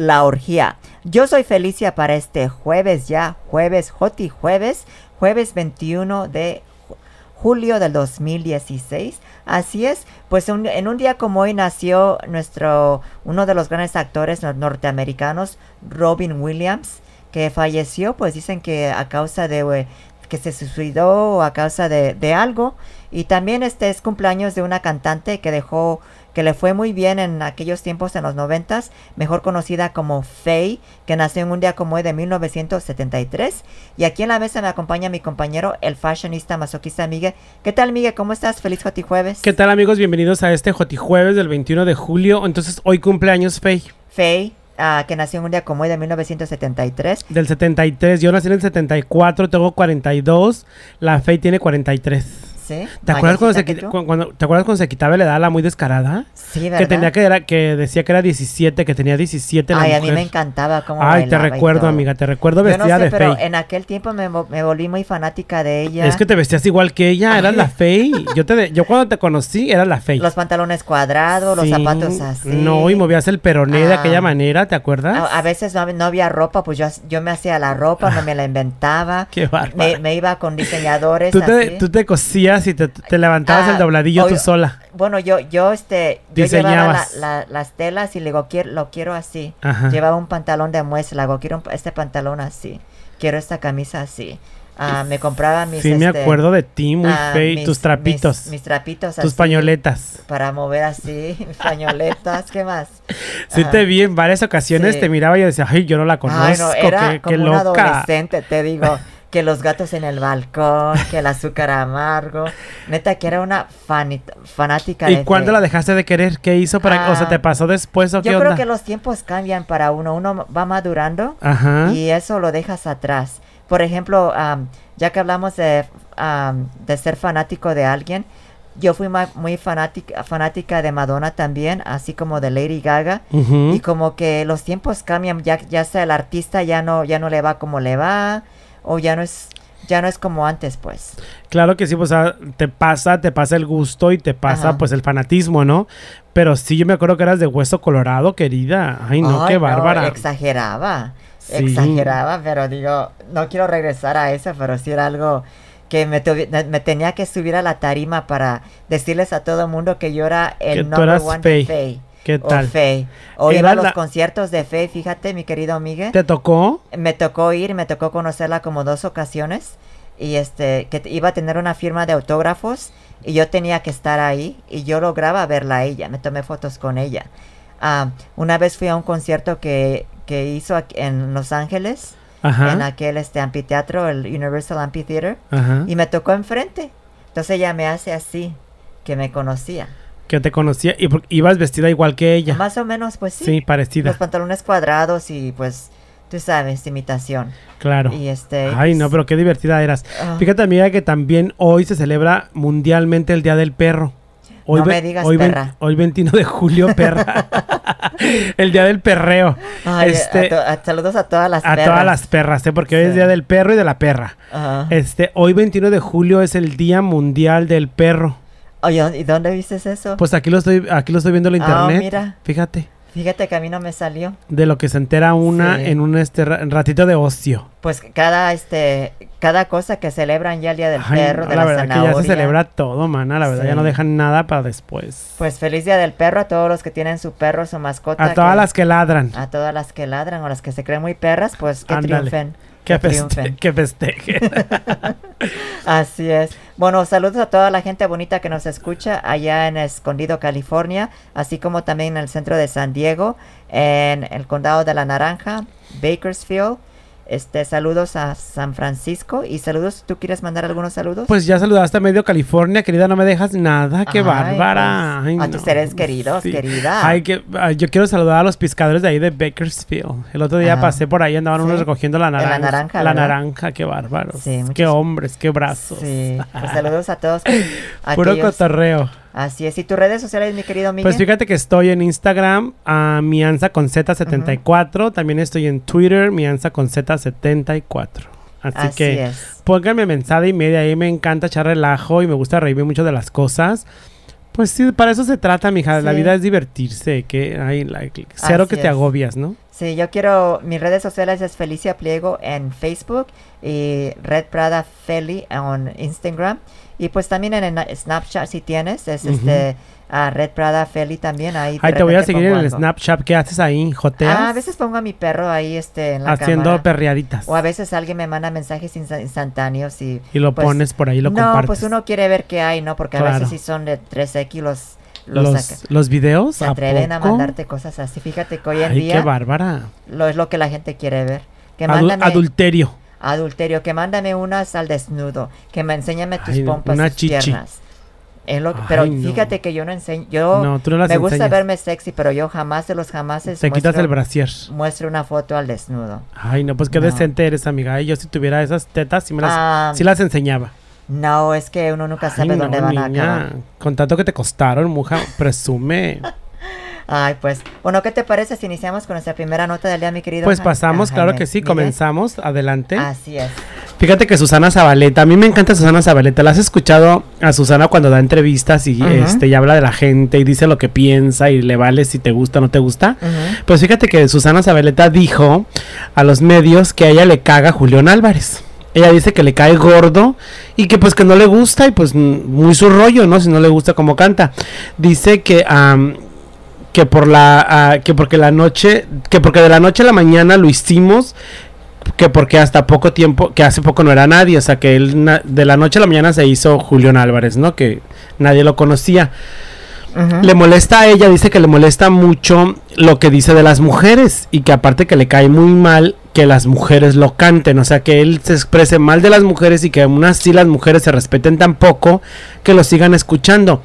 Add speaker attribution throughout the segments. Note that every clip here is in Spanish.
Speaker 1: La Orgía. Yo soy Felicia para este jueves ya, jueves, Joti Jueves, jueves 21 de julio del 2016. Así es, pues en un día como hoy nació nuestro, uno de los grandes actores norteamericanos, Robin Williams, que falleció, pues dicen que a causa de eh, que se suicidó o a causa de, de algo. Y también este es cumpleaños de una cantante que dejó que le fue muy bien en aquellos tiempos en los noventas, mejor conocida como Faye, que nació en un día como hoy de 1973. Y aquí en la mesa me acompaña mi compañero, el fashionista masoquista Miguel. ¿Qué tal, Miguel? ¿Cómo estás? Feliz Joti Jueves.
Speaker 2: ¿Qué tal, amigos? Bienvenidos a este Joti Jueves del 21 de julio. Entonces, hoy cumpleaños Faye.
Speaker 1: Faye, uh, que nació en un día como hoy de 1973.
Speaker 2: Del 73, yo nací en el 74, tengo 42, la Faye tiene 43. ¿Te, acuerdas cuando se, cuando, ¿Te acuerdas cuando se quitaba la edad la muy descarada?
Speaker 1: Sí, ¿verdad?
Speaker 2: Que, tenía que, era, que decía que era 17, que tenía 17
Speaker 1: la Ay, a mí me encantaba cómo
Speaker 2: Ay, te recuerdo, amiga, te recuerdo vestida
Speaker 1: no sé,
Speaker 2: de
Speaker 1: pero en aquel tiempo me, me, volví muy fanática de ella.
Speaker 2: Es que te vestías igual que ella, eras la Faye. Yo, te, yo cuando te conocí, eras la Faye.
Speaker 1: Los pantalones cuadrados, los zapatos así.
Speaker 2: No, y movías el peroné de aquella ah. manera, ¿te acuerdas?
Speaker 1: A, veces no, había ropa, pues yo, yo me hacía la ropa, no me la inventaba.
Speaker 2: Qué bárbaro.
Speaker 1: Me, me, iba con diseñadores
Speaker 2: Tú te, tú te cosías y te, te levantabas el ah, dobladillo tú sola.
Speaker 1: Bueno, yo, yo, este, yo llevaba las telas y le digo, quiero, lo quiero así. Llevaba un pantalón de muestra, le quiero este pantalón así. Quiero esta camisa así. Ah, me compraba mis.
Speaker 2: Sí, me este, acuerdo de ti, muy ah. Tus trapitos.
Speaker 1: Mis, trapitos
Speaker 2: Tus pañoletas.
Speaker 1: Para mover así, mis pañoletas. ¿Qué más?
Speaker 2: Sí, te vi en varias ocasiones, te miraba y yo decía, ay, yo no la conozco. Ay, no,
Speaker 1: era como
Speaker 2: qué
Speaker 1: una adolescente, te digo. que los gatos en el balcón, que el azúcar amargo. Neta, que era una fanática
Speaker 2: ¿Y cuándo la dejaste de querer? ¿Qué hizo para o te ah, pasó después o qué
Speaker 1: Yo creo que los tiempos cambian para uno. Uno va madurando y eso lo dejas atrás. Por ejemplo, ya que hablamos de, de ser fanático de alguien, yo fui muy fanática, fanática de Madonna también, así como de Lady Gaga. Y como que los tiempos cambian, ya, ya sea el artista ya no, ya no le va como le va o ya no es ya no es como antes, pues.
Speaker 2: Claro que sí, pues te pasa, te pasa el gusto y te pasa pues el fanatismo, ¿no? Pero sí, yo me acuerdo que eras de hueso colorado, querida. Ay, no, qué bárbara.
Speaker 1: exageraba, exageraba, pero digo, no quiero regresar a eso, pero sí era algo que me, me, tenía que subir a la tarima para decirles a todo el mundo que yo era el number one Faye.
Speaker 2: ¿Qué tal?
Speaker 1: O iba a los conciertos de Fe, fíjate, mi querido Miguel.
Speaker 2: ¿Te tocó?
Speaker 1: Me tocó ir, me tocó conocerla como dos ocasiones. Y este, que iba a tener una firma de autógrafos. Y yo tenía que estar ahí. Y yo lograba verla a ella. Me tomé fotos con ella. Ah, una vez fui a un concierto que, que hizo en Los Ángeles. En aquel este anfiteatro, el Universal Amphitheater. Y me tocó enfrente. Entonces ella me hace así, que me conocía
Speaker 2: que te conocía y ibas vestida igual que ella.
Speaker 1: Más o menos, pues sí.
Speaker 2: Sí, parecida.
Speaker 1: Los pantalones cuadrados y pues tú sabes, imitación.
Speaker 2: Claro.
Speaker 1: Y este.
Speaker 2: Ay, no, pero qué divertida eras. Ah. Fíjate, amiga, que también hoy se celebra mundialmente el Día del Perro.
Speaker 1: Hoy no me digas
Speaker 2: hoy
Speaker 1: perra.
Speaker 2: hoy 21 de julio, perra. el día del perreo.
Speaker 1: este, saludos a todas las perras.
Speaker 2: A todas las perras, ¿eh? porque hoy es día del perro y de la perra. Este, hoy 21 de julio es el Día Mundial del Perro.
Speaker 1: Oye, ¿y dónde viste eso?
Speaker 2: Pues aquí lo estoy, aquí lo estoy viendo en la
Speaker 1: ah,
Speaker 2: internet.
Speaker 1: mira.
Speaker 2: Fíjate.
Speaker 1: Fíjate que a mí no me salió.
Speaker 2: De lo que se entera una en un este ratito de ocio.
Speaker 1: Pues cada este cada cosa que celebran ya el día del perro, de la,
Speaker 2: verdad que ya se celebra todo, mana, la verdad ya no dejan nada para después.
Speaker 1: Pues feliz día del perro a todos los que tienen su perro, su mascota.
Speaker 2: A todas las que ladran.
Speaker 1: A todas las que ladran o las que se creen muy perras, pues que triunfen.
Speaker 2: Que, festeje.
Speaker 1: Así es. Bueno, saludos a toda la gente bonita que nos escucha allá en Escondido, California, así como también en el centro de San Diego, en el condado de la Naranja, Bakersfield, este, saludos a San Francisco y saludos. ¿Tú quieres mandar algunos saludos?
Speaker 2: Pues ya saludaste a medio California, querida, no me dejas nada. Qué bárbara.
Speaker 1: Pues, a tus seres queridos, querida.
Speaker 2: Ay, que yo quiero saludar a los pescadores de ahí de Bakersfield. El otro día pasé por ahí, andaban unos recogiendo la naranja.
Speaker 1: La naranja.
Speaker 2: La naranja, qué bárbaro. qué hombres, qué brazos.
Speaker 1: Sí. Pues saludos a todos.
Speaker 2: Puro cotorreo.
Speaker 1: Así es. ¿Y tus redes sociales, mi querido Miguel?
Speaker 2: Pues fíjate que estoy en Instagram, a Mianza con Z74. También estoy en Twitter, Mianza con Z74. Así, que pónganme mensaje y media. Ahí me encanta echar relajo y me gusta reírme mucho de las cosas. Pues sí, para eso se trata, mija. La vida es divertirse, que hay cero que te agobias, ¿no?
Speaker 1: Sí, yo quiero, mis redes sociales es Felicia Pliego en Facebook y Red Prada Feli en Instagram. Y pues también en Snapchat si tienes, es este a Red Prada Feli también ahí.
Speaker 2: Ahí te voy a seguir en el Snapchat. ¿Qué haces ahí? ¿Joteas?
Speaker 1: Ah, a veces pongo a mi perro ahí este, en la
Speaker 2: Haciendo perreaditas.
Speaker 1: O a veces alguien me manda mensajes instantáneos y...
Speaker 2: Y lo pues, pones por ahí, lo compartes.
Speaker 1: No, pues uno quiere ver qué hay, ¿no? Porque a veces si son de 3X los...
Speaker 2: Los, los, videos
Speaker 1: se atreven a, mandarte cosas así. Fíjate que hoy en
Speaker 2: Ay,
Speaker 1: día...
Speaker 2: qué bárbara.
Speaker 1: Lo es lo que la gente quiere ver. Que
Speaker 2: adulterio
Speaker 1: adulterio, que mándame unas al desnudo, que me enséñame tus pompas y piernas. Es lo pero fíjate que yo no enseño, yo me gusta verme sexy, pero yo jamás de los jamás
Speaker 2: Te quitas el brasier.
Speaker 1: Muestro una foto al desnudo.
Speaker 2: Ay, no, pues qué decente eres, amiga. yo si tuviera esas tetas, sí, me las, ah, las enseñaba.
Speaker 1: No, es que uno nunca sabe dónde van a acabar.
Speaker 2: Con tanto que te costaron, mujer, presume.
Speaker 1: Ay, pues, bueno, ¿qué te parece si iniciamos con nuestra primera nota del día, mi querido?
Speaker 2: Pues pasamos, claro que sí, comenzamos, adelante.
Speaker 1: Así es.
Speaker 2: Fíjate que Susana Zabaleta, a mí me encanta Susana Zabaleta, ¿la has escuchado a Susana cuando da entrevistas y, este, y habla de la gente y dice lo que piensa y le vale si te gusta o no te gusta? Pues fíjate que Susana Zabaleta dijo a los medios que a ella le caga Julián Álvarez ella dice que le cae gordo y que pues que no le gusta y pues muy su rollo, ¿no? Si no le gusta como canta. Dice que que por la ah, que porque la noche que porque de la noche a la mañana lo hicimos que porque hasta poco tiempo que hace poco no era nadie o sea que él de la noche a la mañana se hizo Julián Álvarez no que nadie lo conocía. Le molesta a ella dice que le molesta mucho lo que dice de las mujeres y que aparte que le cae muy mal que las mujeres lo canten o sea que él se exprese mal de las mujeres y que aún así las mujeres se respeten tan poco que lo sigan escuchando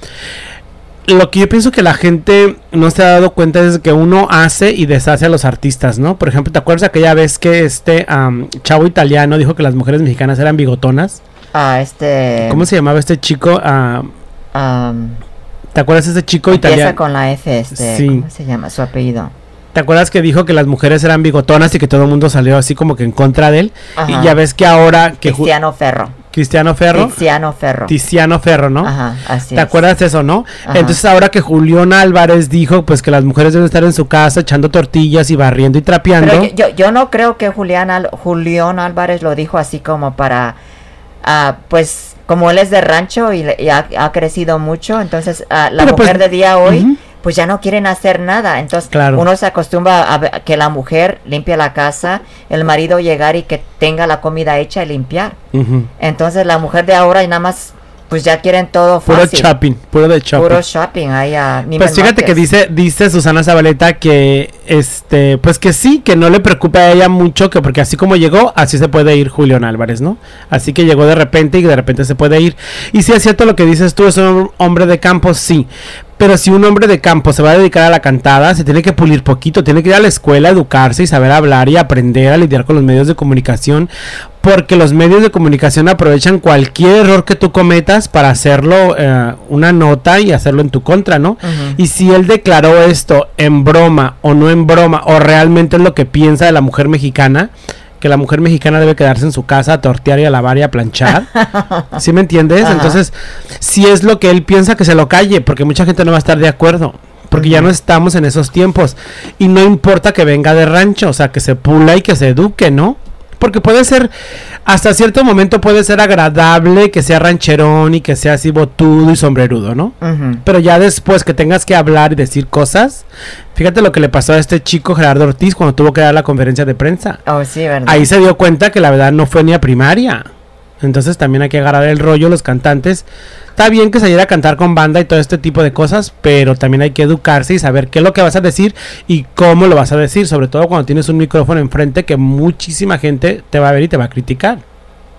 Speaker 2: lo que yo pienso que la gente no se ha dado cuenta es que uno hace y deshace a los artistas, ¿no? Por ejemplo, ¿te acuerdas aquella vez que este chavo italiano dijo que las mujeres mexicanas eran bigotonas?
Speaker 1: Ah, este...
Speaker 2: ¿Cómo se llamaba este chico? ¿Te acuerdas de ese chico italiano?
Speaker 1: con la F, este, sí. ¿cómo se llama su apellido?
Speaker 2: ¿Te acuerdas que dijo que las mujeres eran bigotonas y que todo el mundo salió así como que en contra de él? Y ya ves que ahora que
Speaker 1: Cristiano Ferro.
Speaker 2: Cristiano Ferro.
Speaker 1: Tiziano Ferro.
Speaker 2: Tiziano Ferro, ¿no?
Speaker 1: Ajá, así
Speaker 2: ¿Te acuerdas de eso, no? Entonces ahora que Julián Álvarez dijo pues que las mujeres deben estar en su casa echando tortillas y barriendo y trapeando.
Speaker 1: yo, yo, no creo que Julián, Julián Álvarez lo dijo así como para, uh, pues como él es de rancho y, ha, crecido mucho, entonces uh, la pues, mujer de día hoy pues ya no quieren hacer nada. Entonces uno se acostumbra a que la mujer limpie la casa, el marido llegar y que tenga la comida hecha y limpiar. Entonces la mujer de ahora y nada más pues ya quieren todo
Speaker 2: fácil. Puro shopping, puro de shopping.
Speaker 1: Puro shopping, ahí a
Speaker 2: Pues fíjate que dice, dice Susana Zabaleta que, este, pues que sí, que no le preocupa a ella mucho, que porque así como llegó, así se puede ir Julián Álvarez, ¿no? Así que llegó de repente y de repente se puede ir. Y si es cierto lo que dices tú, es un hombre de campo, sí. Pero si un hombre de campo se va a dedicar a la cantada, se tiene que pulir poquito, tiene que ir a la escuela, educarse y saber hablar y aprender a lidiar con los medios de comunicación, porque los medios de comunicación aprovechan cualquier error que tú cometas para hacerlo eh, una nota y hacerlo en tu contra, ¿no? Y si él declaró esto en broma o no en broma, o realmente es lo que piensa de la mujer mexicana, que la mujer mexicana debe quedarse en su casa a tortear y a lavar y a planchar. ¿Sí me entiendes? Entonces, si es lo que él piensa, que se lo calle, porque mucha gente no va a estar de acuerdo. Porque ya no estamos en esos tiempos. Y no importa que venga de rancho, o sea, que se pula y que se eduque, ¿no? Porque puede ser, hasta cierto momento puede ser agradable que sea rancherón y que sea así botudo y sombrerudo, ¿no? Pero ya después que tengas que hablar y decir cosas, fíjate lo que le pasó a este chico Gerardo Ortiz cuando tuvo que dar la conferencia de prensa.
Speaker 1: Oh, sí, ¿verdad?
Speaker 2: Ahí se dio cuenta que la verdad no fue ni a primaria. Entonces también hay que agarrar el rollo los cantantes Está bien que se a cantar con banda y todo este tipo de cosas, pero también hay que educarse y saber qué es lo que vas a decir y cómo lo vas a decir, sobre todo cuando tienes un micrófono enfrente que muchísima gente te va a ver y te va a criticar.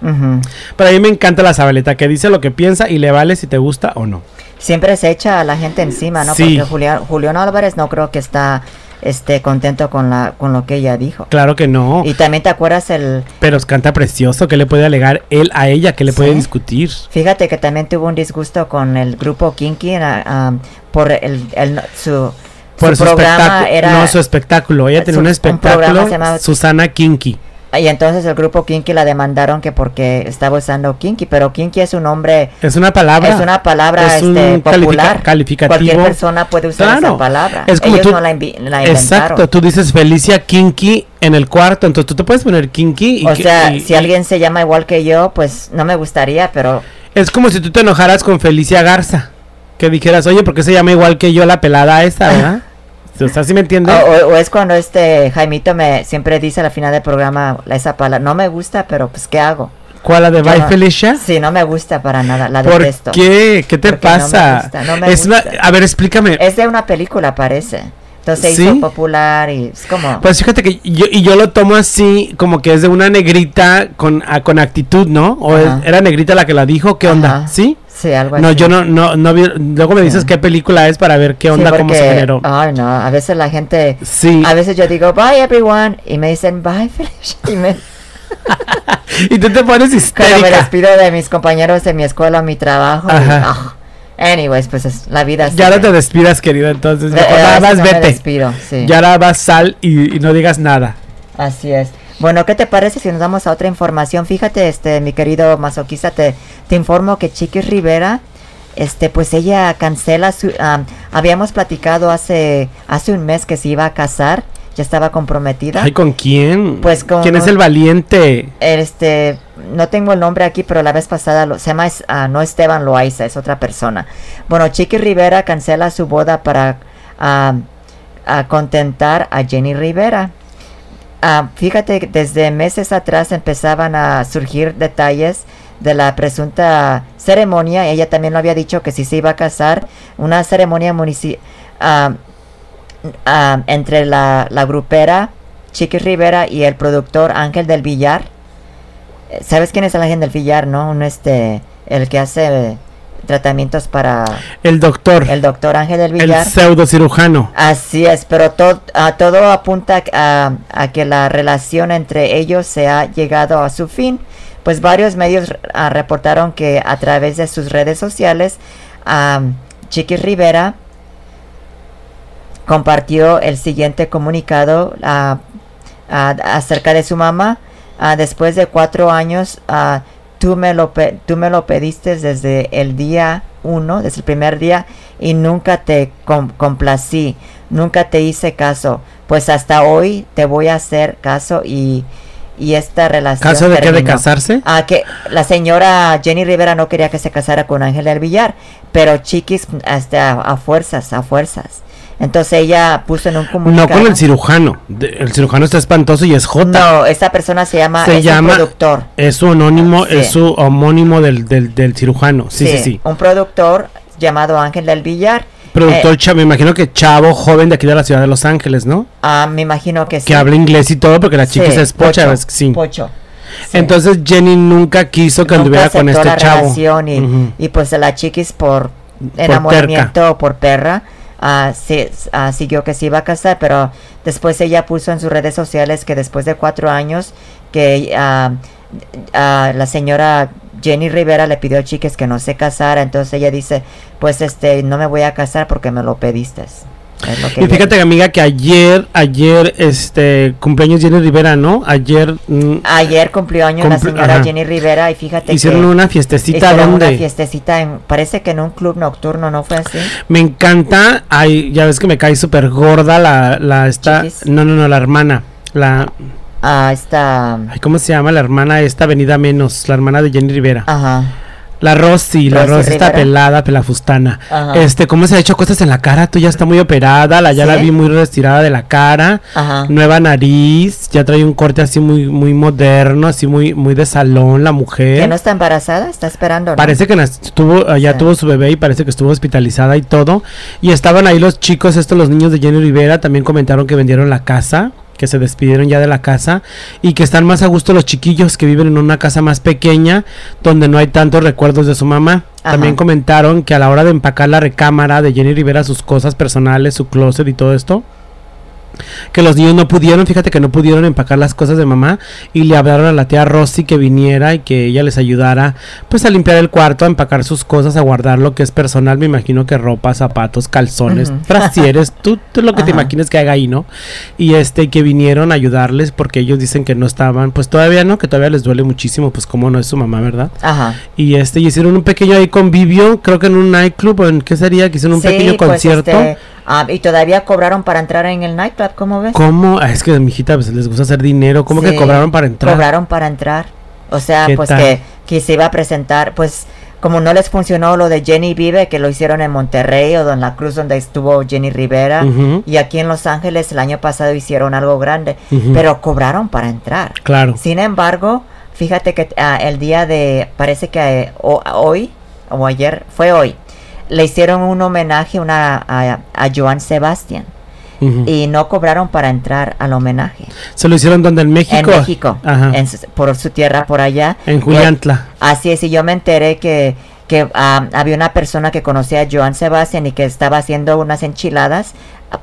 Speaker 2: Pero a mí me encanta la Zabaleta, que dice lo que piensa y le vale si te gusta o no.
Speaker 1: Siempre se echa a la gente encima, ¿no? Porque Julián, Julián Álvarez no creo que está esté contento con la con lo que ella dijo.
Speaker 2: Claro que no.
Speaker 1: Y también te acuerdas el
Speaker 2: Pero canta precioso, ¿qué le puede alegar él a ella? ¿Qué le puede discutir?
Speaker 1: Fíjate que también tuvo un disgusto con el grupo Kinky ah, por el, su
Speaker 2: por su, programa era
Speaker 1: no
Speaker 2: su espectáculo ella tenía un espectáculo Susana Kinky
Speaker 1: Y entonces el grupo Kinky la demandaron que porque estaba usando Kinky, pero Kinky es un nombre,
Speaker 2: Es una palabra.
Speaker 1: es una palabra
Speaker 2: Es un
Speaker 1: este,
Speaker 2: califica-
Speaker 1: popular.
Speaker 2: calificativo.
Speaker 1: Cualquier persona puede usar
Speaker 2: Claro.
Speaker 1: esa palabra.
Speaker 2: Es como
Speaker 1: Ellos
Speaker 2: tú-
Speaker 1: no la, la inventaron.
Speaker 2: Exacto, tú dices Felicia Kinky en el cuarto, entonces tú te puedes poner Kinky. Y
Speaker 1: O sea,
Speaker 2: y-
Speaker 1: si
Speaker 2: y-
Speaker 1: alguien se llama igual que yo, pues no me gustaría, pero
Speaker 2: Es como si tú te enojaras con Felicia Garza. Que dijeras, oye, ¿por qué se llama igual que yo la pelada esa, verdad? O sea, ¿sí me entiendes?
Speaker 1: O, o- o es cuando este Jaimito me siempre dice al final del programa esa palabra, no me gusta, pero pues ¿qué hago?
Speaker 2: ¿Cuál la de Bye
Speaker 1: no-
Speaker 2: Felicia?
Speaker 1: Sí, no me gusta para nada, la
Speaker 2: ¿Por
Speaker 1: detesto.
Speaker 2: qué? ¿Qué te
Speaker 1: Porque no me
Speaker 2: pasa?
Speaker 1: gusta, no me
Speaker 2: es una-
Speaker 1: gusta.
Speaker 2: a ver, explícame.
Speaker 1: Es de una película, parece. Entonces se
Speaker 2: ¿Sí?
Speaker 1: hizo popular y es como...
Speaker 2: Pues fíjate que yo, y yo lo tomo así, como que es de una negrita con, ah, con actitud, ¿no? O es- era negrita la que la dijo, ¿qué onda?
Speaker 1: Ajá.
Speaker 2: ¿Sí?
Speaker 1: Sí, algo
Speaker 2: No,
Speaker 1: así.
Speaker 2: yo no, no, no vi, luego me dices
Speaker 1: Sí.
Speaker 2: qué película es para ver qué
Speaker 1: Sí,
Speaker 2: onda, cómo se
Speaker 1: porque-
Speaker 2: generó.
Speaker 1: Ay, no, a veces la gente...
Speaker 2: Sí.
Speaker 1: A veces yo digo, bye everyone, y me dicen, bye Felicia. Y me,
Speaker 2: y tú te pones
Speaker 1: cuando me
Speaker 2: histérica.
Speaker 1: despido de mis compañeros de mi escuela mi trabajo. y,
Speaker 2: Ajá.
Speaker 1: ah, anyways, pues es, la vida
Speaker 2: Ya no te despidas, querido, entonces.
Speaker 1: A
Speaker 2: nada más
Speaker 1: no me
Speaker 2: vete.
Speaker 1: despido, sí.
Speaker 2: Ya nada más sal y, y no digas nada.
Speaker 1: Así es. Bueno, ¿qué te parece si nos damos a otra información? Fíjate, este, mi querido masoquista, te, te informo que Chiquis Rivera, este, pues ella cancela su, am, habíamos platicado hace, hace un mes que se iba a casar, ya estaba comprometida.
Speaker 2: Ay, ¿con quién?
Speaker 1: Pues con
Speaker 2: ¿Quién es el valiente?
Speaker 1: Este, no tengo el nombre aquí, pero la vez pasada lo, se llama, es- ah, no Esteban Loaiza, es otra persona. Bueno, Chiqui Rivera cancela su boda para ah, contentar a Jenny Rivera. Ah, fíjate, que desde meses atrás empezaban a surgir detalles de la presunta ceremonia. Ella también lo había dicho que si se iba a casar, una ceremonia munici- ah, ah, entre la, la grupera Chiqui Rivera y el productor Ángel del Villar. Eh, ¿Sabes quién es el Ángel del Villar, no? Un este, el que hace tratamientos para
Speaker 2: El doctor.
Speaker 1: el doctor Ángel del
Speaker 2: El
Speaker 1: Villar.
Speaker 2: pseudo cirujano.
Speaker 1: Así es, pero to- a todo apunta a, a que la relación entre ellos se ha llegado a su fin. Pues varios medios reportaron que a través de sus redes sociales, Chiqui Rivera compartió el siguiente comunicado acerca de su mamá. Después de cuatro años, tú, me lo tú me lo pediste desde el día uno, desde el primer día, y nunca te com- complací, nunca te hice caso. Pues hasta hoy te voy a hacer caso y, y esta relación.
Speaker 2: ¿Caso de qué? ¿De casarse?
Speaker 1: Ah, que la señora Jenny Rivera no quería que se casara con Ángel del Villar, pero Chiquis hasta a fuerzas, a fuerzas. Entonces ella puso en un
Speaker 2: No
Speaker 1: comunicado.
Speaker 2: con el cirujano. El cirujano está espantoso y es J.
Speaker 1: No, esta persona se llama,
Speaker 2: Se
Speaker 1: es un
Speaker 2: llama-
Speaker 1: productor.
Speaker 2: Es su anónimo,
Speaker 1: Sí.
Speaker 2: es su homónimo del, del, del cirujano. Sí, sí, sí.
Speaker 1: Un productor llamado Ángel del Villar.
Speaker 2: Productor,
Speaker 1: Eh,
Speaker 2: cha- me imagino que chavo, joven de aquí de la ciudad de Los Ángeles, ¿no?
Speaker 1: ah, me imagino que sí.
Speaker 2: Que habla inglés y todo, porque la chica
Speaker 1: Sí,
Speaker 2: es pocha,
Speaker 1: Pocho,
Speaker 2: sí.
Speaker 1: Pocho. Sí.
Speaker 2: Entonces Jenny nunca quiso que anduviera con este
Speaker 1: la
Speaker 2: chavo.
Speaker 1: y,
Speaker 2: Ujú.
Speaker 1: y pues la chiquis por enamoramiento o por perra ah, siguió que se iba a casar, pero después ella puso en sus redes sociales que después de cuatro años que ah, la señora Jenny Rivera le pidió a Chiquis que no se casara, entonces ella dice, pues este, no me voy a casar porque me lo pediste. Que
Speaker 2: Y fíjate amiga que ayer, ayer, este, cumpleaños Jenny Rivera, ¿no? Ayer mm,
Speaker 1: Ayer cumplió años la
Speaker 2: Cumpli-
Speaker 1: señora
Speaker 2: ajá.
Speaker 1: Jenny Rivera y fíjate
Speaker 2: hicieron
Speaker 1: que
Speaker 2: una fiestecita
Speaker 1: hicieron
Speaker 2: donde
Speaker 1: una fiestecita en, parece que en un club nocturno, ¿no fue así?
Speaker 2: me encanta, ay, ya ves que me cae súper gorda la, la esta,
Speaker 1: Chiquis.
Speaker 2: no, no, no, la hermana, la,
Speaker 1: Ah, esta,
Speaker 2: ay, ¿cómo se llama? La hermana esta Avenida Menos, la hermana de Jenny Rivera.
Speaker 1: ajá,
Speaker 2: La Rosy, la
Speaker 1: Rosy
Speaker 2: Rosy está pelada, pelafustana.
Speaker 1: Ajá.
Speaker 2: Este, ¿cómo se ha hecho cosas en la cara? Tú ya está muy operada, la ya la vi muy retirada de la cara.
Speaker 1: ajá.
Speaker 2: Nueva nariz, ya trae un corte así muy muy moderno, así muy muy de salón la mujer.
Speaker 1: ¿Que no está embarazada? ¿Está esperando? no?
Speaker 2: Parece que nas- tuvo, eh, ya
Speaker 1: Sí.
Speaker 2: tuvo su bebé y parece que estuvo hospitalizada y todo. Y estaban ahí los chicos, estos los niños de Jenny Rivera, también comentaron que vendieron la casa, que se despidieron ya de la casa y que están más a gusto los chiquillos que viven en una casa más pequeña donde no hay tantos recuerdos de su mamá.
Speaker 1: Ajá.
Speaker 2: También comentaron que a la hora de empacar la recámara de Jenny Rivera sus cosas personales, su closet y todo esto, que los niños no pudieron, fíjate que no pudieron empacar las cosas de mamá y le hablaron a la tía Rosy que viniera y que ella les ayudara pues a limpiar el cuarto, a empacar sus cosas, a guardar lo que es personal, me imagino que ropa, zapatos, calzones, trasieres, tú, tú lo que te imagines que haga ahí, ¿no? Y este que vinieron a ayudarles porque ellos dicen que no estaban, pues todavía no, que todavía les duele muchísimo, pues como no es su mamá, ¿verdad?
Speaker 1: Ajá.
Speaker 2: Y este y hicieron un pequeño ahí convivio, creo que en un nightclub o en qué sería, que hicieron un
Speaker 1: Sí,
Speaker 2: pequeño
Speaker 1: pues,
Speaker 2: concierto.
Speaker 1: este, ah, y todavía cobraron para entrar en el nightclub, ¿cómo ves?
Speaker 2: ¿Cómo? Ah, Es que mijita pues, les gusta hacer dinero. ¿Cómo que cobraron para entrar?
Speaker 1: Cobraron para entrar. O sea,
Speaker 2: ¿Qué
Speaker 1: pues que, que se iba a presentar, pues como no les funcionó lo de Jenny Vive, que lo hicieron en Monterrey o en la Cruz donde estuvo Jenny Rivera, y aquí en Los Ángeles el año pasado hicieron algo grande, pero cobraron para entrar.
Speaker 2: Claro.
Speaker 1: Sin embargo, fíjate que ah, el día de, parece que eh, hoy o ayer, fue hoy, le hicieron un homenaje una, a, a Joan Sebastián y no cobraron para entrar al homenaje.
Speaker 2: ¿Se lo hicieron donde? ¿En México?
Speaker 1: En México,
Speaker 2: Ajá.
Speaker 1: en su- por su tierra por allá.
Speaker 2: En
Speaker 1: Y-
Speaker 2: Juliantla.
Speaker 1: Así es, y yo me enteré que, que ah, había una persona que conocía a Joan Sebastián y que estaba haciendo unas enchiladas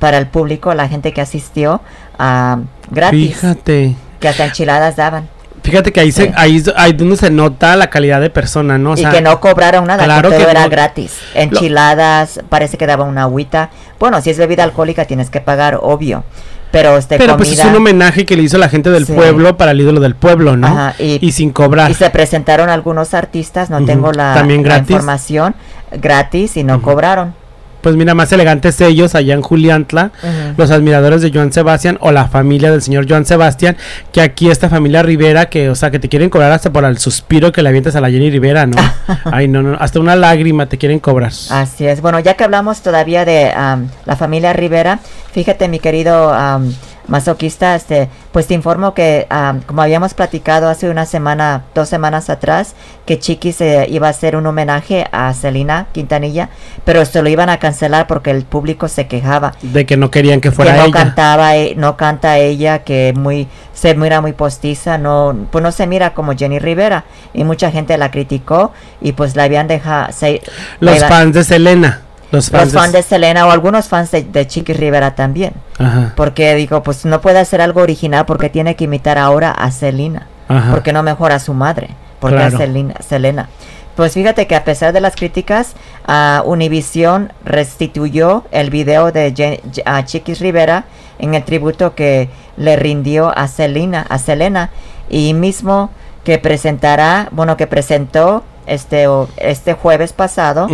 Speaker 1: para el público, la gente que asistió, ah, gratis,
Speaker 2: Fíjate.
Speaker 1: que hasta enchiladas daban.
Speaker 2: Fíjate que ahí,
Speaker 1: Sí.
Speaker 2: se, ahí ahí donde se nota la calidad de persona, ¿no? O
Speaker 1: y que no cobraron nada,
Speaker 2: claro
Speaker 1: que todo
Speaker 2: que
Speaker 1: era
Speaker 2: no.
Speaker 1: gratis. Enchiladas, parece que daba una agüita. Bueno, si es bebida alcohólica tienes que pagar, obvio. Pero este
Speaker 2: Pero
Speaker 1: comida
Speaker 2: pues es un homenaje que le hizo la gente del
Speaker 1: Sí.
Speaker 2: pueblo para el ídolo del pueblo, ¿no?
Speaker 1: Ajá, y-
Speaker 2: y, sin cobrar.
Speaker 1: y se presentaron algunos artistas, no tengo la,
Speaker 2: ¿También
Speaker 1: la
Speaker 2: gratis?
Speaker 1: información, gratis y no cobraron.
Speaker 2: Pues mira, más elegantes ellos allá en Juliantla, los admiradores de Joan Sebastián o la familia del señor Joan Sebastián, que aquí esta familia Rivera, que, o sea, que te quieren cobrar hasta por el suspiro que le avientas a la Jenny Rivera, ¿no? Ay, no, no, hasta una lágrima te quieren cobrar.
Speaker 1: Así es. Bueno, ya que hablamos todavía de la familia Rivera, fíjate mi querido am, masoquista, este, pues te informo que como habíamos platicado hace una semana, dos semanas atrás, que Chiquis eh, iba a hacer un homenaje a Celina Quintanilla, pero esto lo iban a cancelar porque el público se quejaba.
Speaker 2: De que no querían que fuera
Speaker 1: que no
Speaker 2: ella.
Speaker 1: cantaba, eh, no canta ella, que muy se mira muy postiza, no, pues no se mira como Jenny Rivera y mucha gente la criticó y pues la habían dejado, se,
Speaker 2: Los
Speaker 1: la-
Speaker 2: fans de Selena. Los fans,
Speaker 1: los fans de Selena o algunos fans de, de Chiquis Rivera también.
Speaker 2: Ajá,
Speaker 1: Porque digo, pues no puede hacer algo original porque tiene que imitar ahora a Selena.
Speaker 2: ajá.
Speaker 1: Porque no mejora a su madre. Porque
Speaker 2: Claro.
Speaker 1: a Selena, Selena. Pues fíjate que a pesar de las críticas, a Univision restituyó el video de Jen- a Chiquis Rivera en el tributo que le rindió a Selena, a Selena y mismo que presentará, bueno, que presentó este este jueves pasado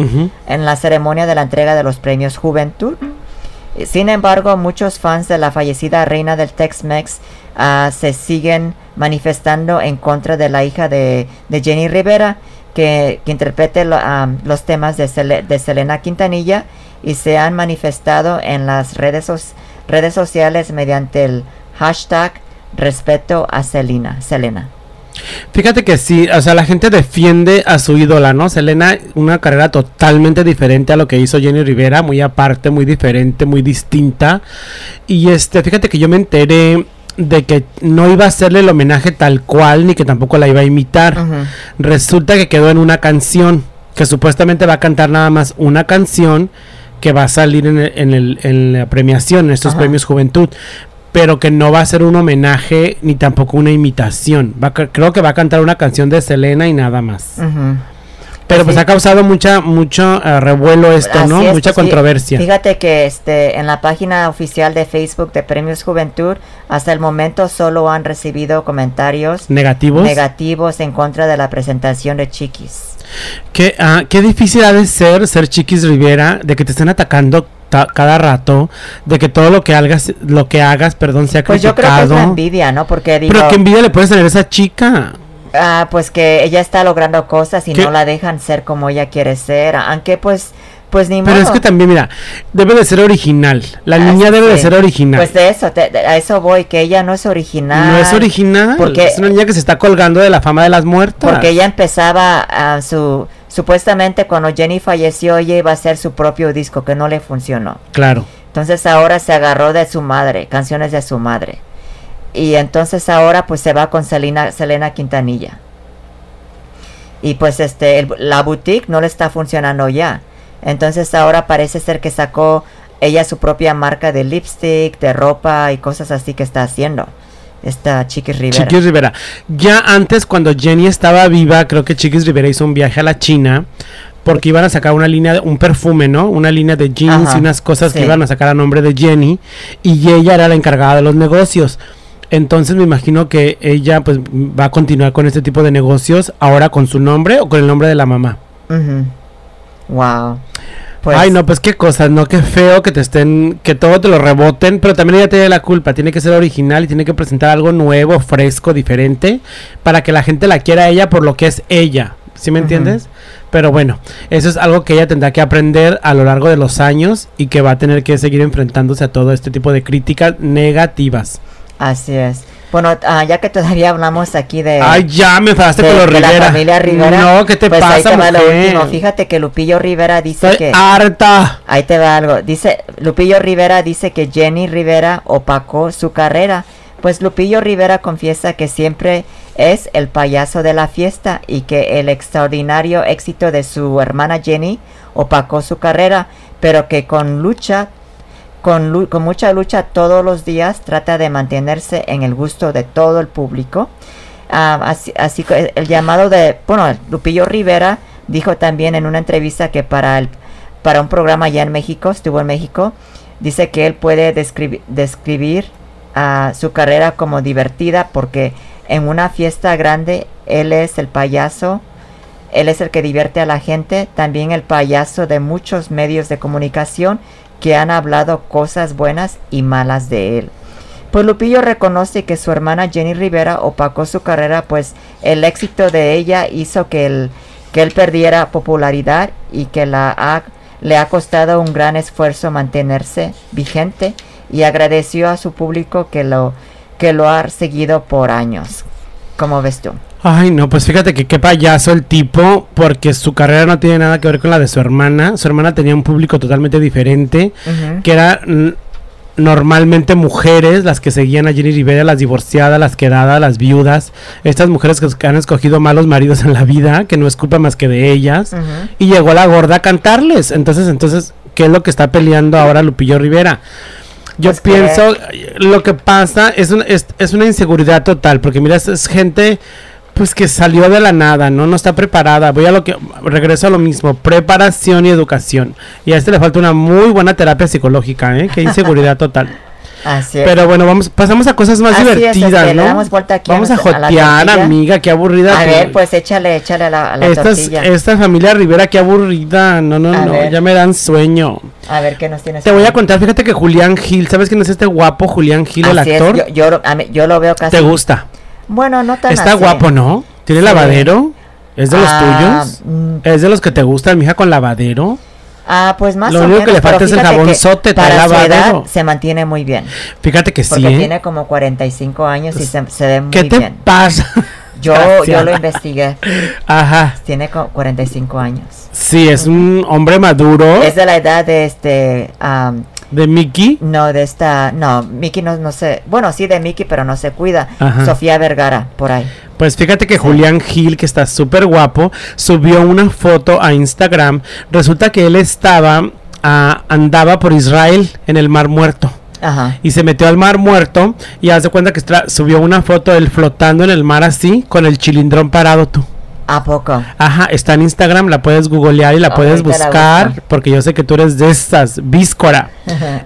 Speaker 1: en la ceremonia de la entrega de los premios Juventud. Sin embargo, muchos fans de la fallecida reina del Tex-Mex ah, se siguen manifestando en contra de la hija de, de Jenny Rivera, que, que interprete lo- ah, los temas de, Sele- de Selena Quintanilla y se han manifestado en las redes, redes sociales mediante el hashtag respeto a Selena. Selena.
Speaker 2: Fíjate que sí, o sea, la gente defiende a su ídola, ¿no? Selena, una carrera totalmente diferente a lo que hizo Jenny Rivera, muy aparte, muy diferente, muy distinta. Y este, fíjate que yo me enteré de que no iba a hacerle el homenaje tal cual, ni que tampoco la iba a imitar. Resulta que quedó en una canción, que supuestamente va a cantar nada más una canción que va a salir en, el- en, el- en la premiación, en estos
Speaker 1: Ajá.
Speaker 2: premios Juventud, pero que no va a ser un homenaje ni tampoco una imitación. Va creo que va a cantar una canción de Selena y nada más. Pero pues
Speaker 1: sí.
Speaker 2: ha causado mucha mucho eh, revuelo esto, ¿no?
Speaker 1: Es,
Speaker 2: mucha
Speaker 1: pues,
Speaker 2: controversia.
Speaker 1: Fíjate que este en la página oficial de Facebook de Premios Juventud hasta el momento solo han recibido comentarios
Speaker 2: Negativos.
Speaker 1: negativos en contra de la presentación de Chiquis.
Speaker 2: Qué, ah, qué difícil ha de ser ser Chiquis Rivera, de que te estén atacando ta- cada rato, de que todo lo que hagas, lo que hagas, perdón, sea
Speaker 1: Pues yo creo que es
Speaker 2: criticado.
Speaker 1: la envidia, ¿no? Porque digo,
Speaker 2: Pero qué envidia le puedes tener a esa chica.
Speaker 1: ah, pues que ella está logrando cosas y
Speaker 2: ¿Qué?
Speaker 1: no la dejan ser como ella quiere ser, aunque pues pues ni
Speaker 2: Pero
Speaker 1: modo.
Speaker 2: es que también, mira, debe de ser original. La
Speaker 1: Ah,
Speaker 2: niña
Speaker 1: sí,
Speaker 2: debe de ser original.
Speaker 1: Pues de eso, te- de- a eso voy, que ella no es original.
Speaker 2: no es original.
Speaker 1: porque-
Speaker 2: es una niña que se está colgando de la fama de las muertas.
Speaker 1: Porque ella empezaba a su supuestamente cuando Jenny falleció ella iba a hacer su propio disco que no le funcionó.
Speaker 2: Claro.
Speaker 1: Entonces ahora se agarró de su madre, canciones de su madre. Y entonces ahora pues se va con Selena, Selena Quintanilla. Y pues este el- la boutique no le está funcionando ya. Entonces ahora parece ser que sacó ella su propia marca de lipstick, de ropa y cosas así que está haciendo. Esta Chiquis Rivera.
Speaker 2: Chiquis Rivera. Ya antes, cuando Jenny estaba viva, creo que Chiquis Rivera hizo un viaje a la China porque iban a sacar una línea, de- un perfume, ¿no? Una línea de jeans
Speaker 1: Ajá,
Speaker 2: y unas cosas que iban a sacar a nombre de Jenny y ella era la encargada de los negocios. Entonces me imagino que ella pues va a continuar con este tipo de negocios ahora con su nombre o con el nombre de la mamá.
Speaker 1: Wow. Pues,
Speaker 2: Ay, no, pues qué cosas, no, qué feo que te estén, que todo te lo reboten, pero también ella tiene la culpa, tiene que ser original y tiene que presentar algo nuevo, fresco, diferente, para que la gente la quiera a ella por lo que es ella, ¿sí me entiendes? Pero bueno, eso es algo que ella tendrá que aprender a lo largo de los años y que va a tener que seguir enfrentándose a todo este tipo de críticas negativas.
Speaker 1: Así es. Bueno, ah, ya que todavía hablamos aquí de...
Speaker 2: Ay, ya me enfadaste con los Rivera.
Speaker 1: la familia Rivera.
Speaker 2: No, ¿qué te
Speaker 1: pues ahí
Speaker 2: pasa,
Speaker 1: te va lo
Speaker 2: mujer?
Speaker 1: último. Fíjate que Lupillo Rivera dice
Speaker 2: Estoy
Speaker 1: que...
Speaker 2: harta.
Speaker 1: Ahí te va algo. Dice, Lupillo Rivera dice que Jenny Rivera opacó su carrera. Pues Lupillo Rivera confiesa que siempre es el payaso de la fiesta y que el extraordinario éxito de su hermana Jenny opacó su carrera, pero que con lucha, con, con mucha lucha todos los días trata de mantenerse en el gusto de todo el público. Ah, así, así el, llamado de, bueno, Lupillo Rivera dijo también en una entrevista que para el para un programa allá en México, estuvo en México, dice que él puede describi- describir a su carrera como divertida porque en una fiesta grande él es el payaso, él es el que divierte a la gente, también el payaso de muchos medios de comunicación que han hablado cosas buenas y malas de él. Pues Lupillo reconoce que su hermana Jenny Rivera opacó su carrera, pues el éxito de ella hizo que él, que él perdiera popularidad y que la ha- le ha costado un gran esfuerzo mantenerse vigente y agradeció a su público que lo, que lo ha seguido por años. ¿Cómo ves tú?
Speaker 2: Ay, no, pues fíjate que qué payaso el tipo, porque su carrera no tiene nada que ver con la de su hermana. Su hermana tenía un público totalmente diferente, que era normalmente mujeres las que seguían a Jenny Rivera, las divorciadas, las quedadas, las viudas, estas mujeres que, han escogido malos maridos en la vida, que no es culpa más que de ellas. Y llegó la gorda a cantarles. Entonces, entonces, ¿qué es lo que está peleando ahora Lupillo Rivera? Yo
Speaker 1: Pues que-
Speaker 2: pienso, lo que pasa es, un- es, es una inseguridad total, porque mira, es, es gente pues que salió de la nada, ¿no? No está preparada. Voy a lo que, regreso a lo mismo, preparación y educación. Y a este le falta una muy buena terapia psicológica, ¿eh? Qué inseguridad total.
Speaker 1: Así es.
Speaker 2: Pero bueno, vamos, pasamos a cosas más
Speaker 1: Así es,
Speaker 2: divertidas,
Speaker 1: este, le
Speaker 2: ¿no?
Speaker 1: damos vuelta aquí
Speaker 2: vamos a
Speaker 1: a
Speaker 2: jotear, amiga, qué aburrida.
Speaker 1: a
Speaker 2: que-
Speaker 1: ver, pues échale, échale a la, a la
Speaker 2: estas,
Speaker 1: tortilla.
Speaker 2: esta familia Rivera, qué aburrida. No, no,
Speaker 1: A
Speaker 2: no,
Speaker 1: ver.
Speaker 2: ya me dan sueño.
Speaker 1: A ver qué nos tienes.
Speaker 2: Te voy a contar, fíjate que Julián Gil, ¿sabes quién es este guapo Julián Gil, el
Speaker 1: Así es,
Speaker 2: actor?
Speaker 1: yo, yo, mí- yo lo veo casi.
Speaker 2: ¿Te gusta?
Speaker 1: Bueno, no tan
Speaker 2: Está
Speaker 1: así.
Speaker 2: guapo, ¿no? ¿Tiene
Speaker 1: Sí.
Speaker 2: lavadero? ¿Es de los
Speaker 1: Ah,
Speaker 2: tuyos?
Speaker 1: mm,
Speaker 2: ¿Es de los que te gustan, mija, con lavadero?
Speaker 1: Ah, pues más
Speaker 2: Lo
Speaker 1: o
Speaker 2: único que le falta es el jabonzote, trae
Speaker 1: Para su edad se mantiene muy bien.
Speaker 2: Fíjate que
Speaker 1: Porque
Speaker 2: sí, ¿eh?
Speaker 1: tiene como 45 años y se, se ve muy
Speaker 2: ¿Qué te
Speaker 1: bien.
Speaker 2: pasa?
Speaker 1: Yo, yo lo investigué.
Speaker 2: Ajá.
Speaker 1: Tiene co- 45 años.
Speaker 2: Sí, es un hombre maduro
Speaker 1: Es de la edad de este. am,
Speaker 2: de Mickey.
Speaker 1: no, de esta. No, Mickey no, no sé. Bueno, sí, de Mickey, pero no se cuida.
Speaker 2: Ajá.
Speaker 1: Sofía Vergara, por ahí.
Speaker 2: Pues fíjate que Julián Gil, que está súper guapo, subió una foto a Instagram. Resulta que él estaba, ah, andaba por Israel en el Mar Muerto.
Speaker 1: Ajá.
Speaker 2: Y se metió al Mar Muerto y haz de cuenta que subió una foto de él flotando en el mar así, con el chilindrón parado tú.
Speaker 1: ¿A poco?
Speaker 2: Ajá, está en Instagram, la puedes googlear y la puedes buscar, porque yo sé que tú eres de esas, víscora.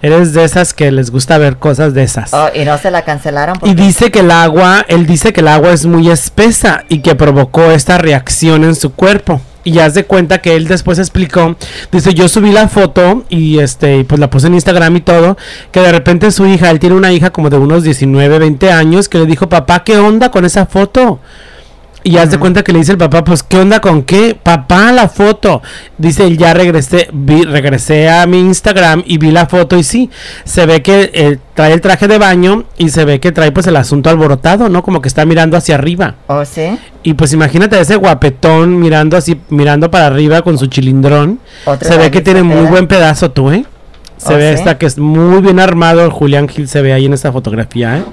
Speaker 2: Eres de esas que les gusta ver cosas de esas.
Speaker 1: Oh, y no se la cancelaron.
Speaker 2: Y dice que el agua, él dice que el agua es muy espesa y que provocó esta reacción en su cuerpo. Y haz de cuenta que él después explicó, dice, yo subí la foto y este, y pues la puse en Instagram y todo, que de repente su hija, él tiene una hija como de unos 19, 20 años, que le dijo, papá, ¿qué onda con esa foto? Y
Speaker 1: Ujú.
Speaker 2: cuenta que le dice el papá, pues, ¿qué onda con qué? Papá, la foto. Dice, él ya regresé, vi, regresé a mi Instagram y vi la foto y sí, se ve que eh, trae el traje de baño y se ve que trae pues el asunto alborotado, ¿no? Como que está mirando hacia arriba.
Speaker 1: ¿Oh, sí?
Speaker 2: Y pues imagínate ese guapetón mirando así, mirando para arriba con su chilindrón. Se ve que tiene muy buen pedazo tú, ¿eh? Se
Speaker 1: ¿Oh,
Speaker 2: ve
Speaker 1: sí?
Speaker 2: esta que es muy bien armado, el Julián Gil se ve ahí en esta fotografía, ¿eh?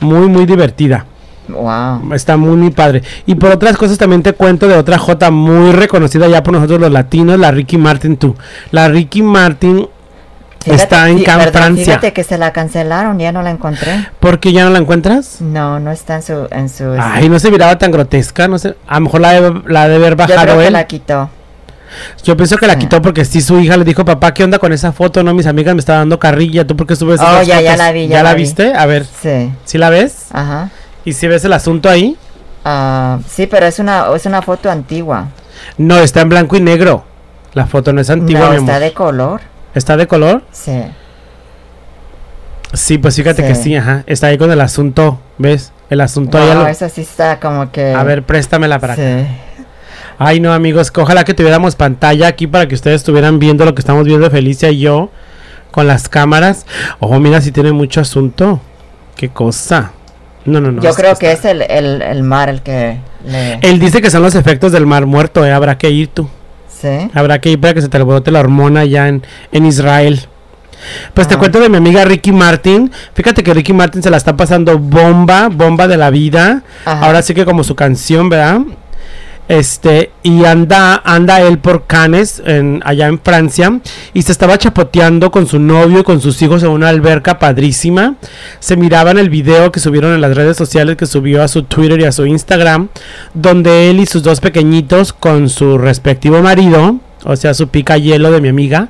Speaker 2: Muy, muy divertida.
Speaker 1: Wow.
Speaker 2: Está muy, muy padre. Y por otras cosas también te cuento de otra J muy reconocida ya por nosotros los latinos, la Ricky Martin tú. La Ricky Martin Está en Cannes, Francia.
Speaker 1: Fíjate que se la cancelaron, ya no la encontré.
Speaker 2: ¿Por qué ya no la encuentras?
Speaker 1: No, no está en su... En su
Speaker 2: Ay, no se miraba tan grotesca, no sé. A lo mejor la de, la de haber
Speaker 1: Yo creo
Speaker 2: bajado
Speaker 1: que la quitó.
Speaker 2: Yo pienso que la quitó porque sí su hija le dijo, papá, ¿qué onda con esa foto? No, mis amigas me estaban dando carrilla. ¿Tú por qué subes
Speaker 1: Oh,
Speaker 2: esas
Speaker 1: ya, ya la vi, ya
Speaker 2: la,
Speaker 1: la vi.
Speaker 2: viste? A ver,
Speaker 1: Sí,
Speaker 2: ¿sí la ves?
Speaker 1: ajá.
Speaker 2: ¿Y si ves el asunto ahí?
Speaker 1: Ah, sí, pero es una, es una foto antigua.
Speaker 2: No, está en blanco y negro. La foto no es antigua,
Speaker 1: no, está de color.
Speaker 2: ¿Está de color?
Speaker 1: Sí.
Speaker 2: Sí, pues fíjate que
Speaker 1: Sí.
Speaker 2: ajá. Está ahí con el asunto, ¿ves? El asunto ahí. a
Speaker 1: No,
Speaker 2: lo-
Speaker 1: eso sí está como que...
Speaker 2: A ver, préstamela para acá.
Speaker 1: sí.
Speaker 2: Ay, no, amigos, ojalá que tuviéramos pantalla aquí para que ustedes estuvieran viendo lo que estamos viendo Felicia y yo con las cámaras. Ojo, mira si tiene mucho asunto. Qué cosa. No, no, no.
Speaker 1: Yo creo que
Speaker 2: está-
Speaker 1: es el, el, el mar el que le...
Speaker 2: Él dice que son los efectos del mar muerto, ¿eh? Habrá que ir tú.
Speaker 1: Sí.
Speaker 2: Habrá que ir para que se te alborote la hormona ya en, en Israel. Pues te
Speaker 1: Ah.
Speaker 2: cuento de mi amiga Ricky Martin. Fíjate que Ricky Martin se la está pasando bomba, bomba de la vida.
Speaker 1: Ajá.
Speaker 2: Ahora sí que como su canción, ¿verdad? Este, y anda, anda él por Cannes, en, allá en Francia, y se estaba chapoteando con su novio y con sus hijos en una alberca padrísima. Se miraba en el video que subieron en las redes sociales, que subió a su Twitter y a su Instagram, donde él y sus dos pequeñitos con su respectivo marido, o sea, su pica hielo de mi amiga,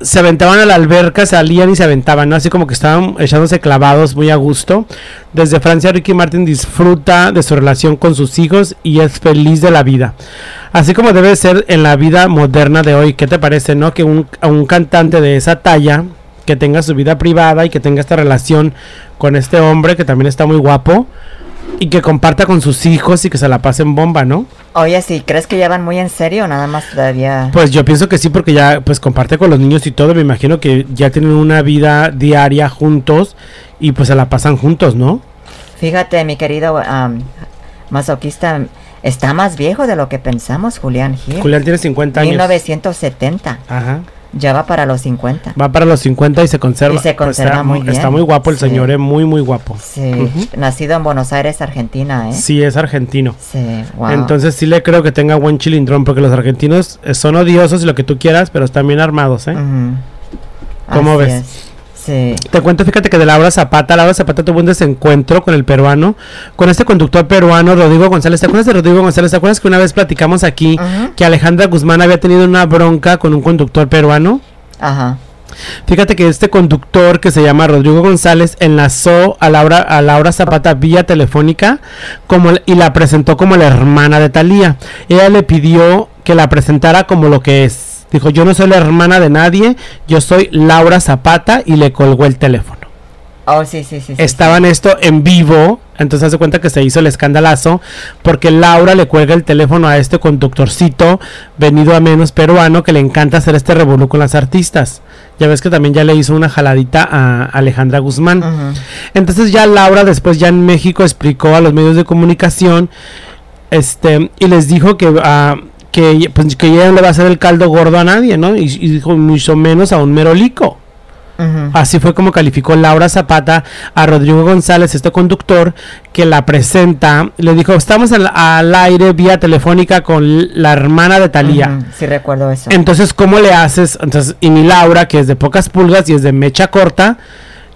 Speaker 2: se aventaban a la alberca, salían y se aventaban, ¿no? Así como que estaban echándose clavados muy a gusto. Desde Francia, Ricky Martin disfruta de su relación con sus hijos y es feliz de la vida. Así como debe ser en la vida moderna de hoy. ¿Qué te parece, no? Que un, un cantante de esa talla, que tenga su vida privada y que tenga esta relación con este hombre que también está muy guapo y que comparta con sus hijos y que se la pasen bomba, ¿no?
Speaker 1: Oye, si crees que ya van muy en serio, nada más todavía...
Speaker 2: Pues yo pienso que sí, porque ya pues comparte con los niños y todo. Me imagino que ya tienen una vida diaria juntos y pues se la pasan juntos, ¿no?
Speaker 1: Fíjate, mi querido am, masoquista, está más viejo de lo que pensamos, Julián Gil.
Speaker 2: Julián tiene 50 años.
Speaker 1: 1970,
Speaker 2: Ajá.
Speaker 1: Ya va para los 50.
Speaker 2: Va para los 50 y se conserva.
Speaker 1: Y se
Speaker 2: Pues,
Speaker 1: conserva
Speaker 2: está,
Speaker 1: muy
Speaker 2: Está
Speaker 1: bien.
Speaker 2: muy guapo el
Speaker 1: Sí.
Speaker 2: señor, es muy, muy guapo.
Speaker 1: Sí, nacido en Buenos Aires, Argentina, ¿eh?
Speaker 2: Sí, es argentino.
Speaker 1: Sí, wow.
Speaker 2: Entonces sí le creo que tenga buen chilindrón, porque los argentinos eh, son odiosos y lo que tú quieras, pero están bien armados, ¿eh? ¿Cómo
Speaker 1: Así
Speaker 2: ves?
Speaker 1: es. Sí.
Speaker 2: Te cuento, fíjate que de Laura Zapata, Laura Zapata tuvo un desencuentro con el peruano, con este conductor peruano, Rodrigo González. ¿Te acuerdas de Rodrigo González? ¿Te acuerdas que una vez platicamos aquí que Alejandra Guzmán había tenido una bronca con un conductor peruano?
Speaker 1: Ajá.
Speaker 2: Fíjate que este conductor que se llama Rodrigo González enlazó a Laura, a Laura Zapata vía telefónica como, y la presentó como la hermana de Talía. Ella le pidió que la presentara como lo que es. Dijo, yo no soy la hermana de nadie, yo soy Laura Zapata y le colgó el teléfono.
Speaker 1: Oh, sí, sí, sí. sí,
Speaker 2: Estaba en esto en vivo, entonces hace cuenta que se hizo el escandalazo porque Laura le cuelga el teléfono a este conductorcito venido a menos peruano que le encanta hacer este revolú con las artistas. Ya ves que también ya le hizo una jaladita a Alejandra Guzmán. Entonces ya Laura después ya en México explicó a los medios de comunicación este y les dijo que ah, que, pues, que ella no le va a hacer el caldo gordo a nadie, ¿no? Y, y dijo mucho menos a un merolico. Así fue como calificó Laura Zapata a Rodrigo González, este conductor que la presenta. Le dijo, estamos al, al aire vía telefónica con la hermana de Talía.
Speaker 1: Ujú, Sí, recuerdo eso.
Speaker 2: Entonces, ¿cómo le haces? Entonces, y mi Laura, que es de pocas pulgas y es de mecha corta,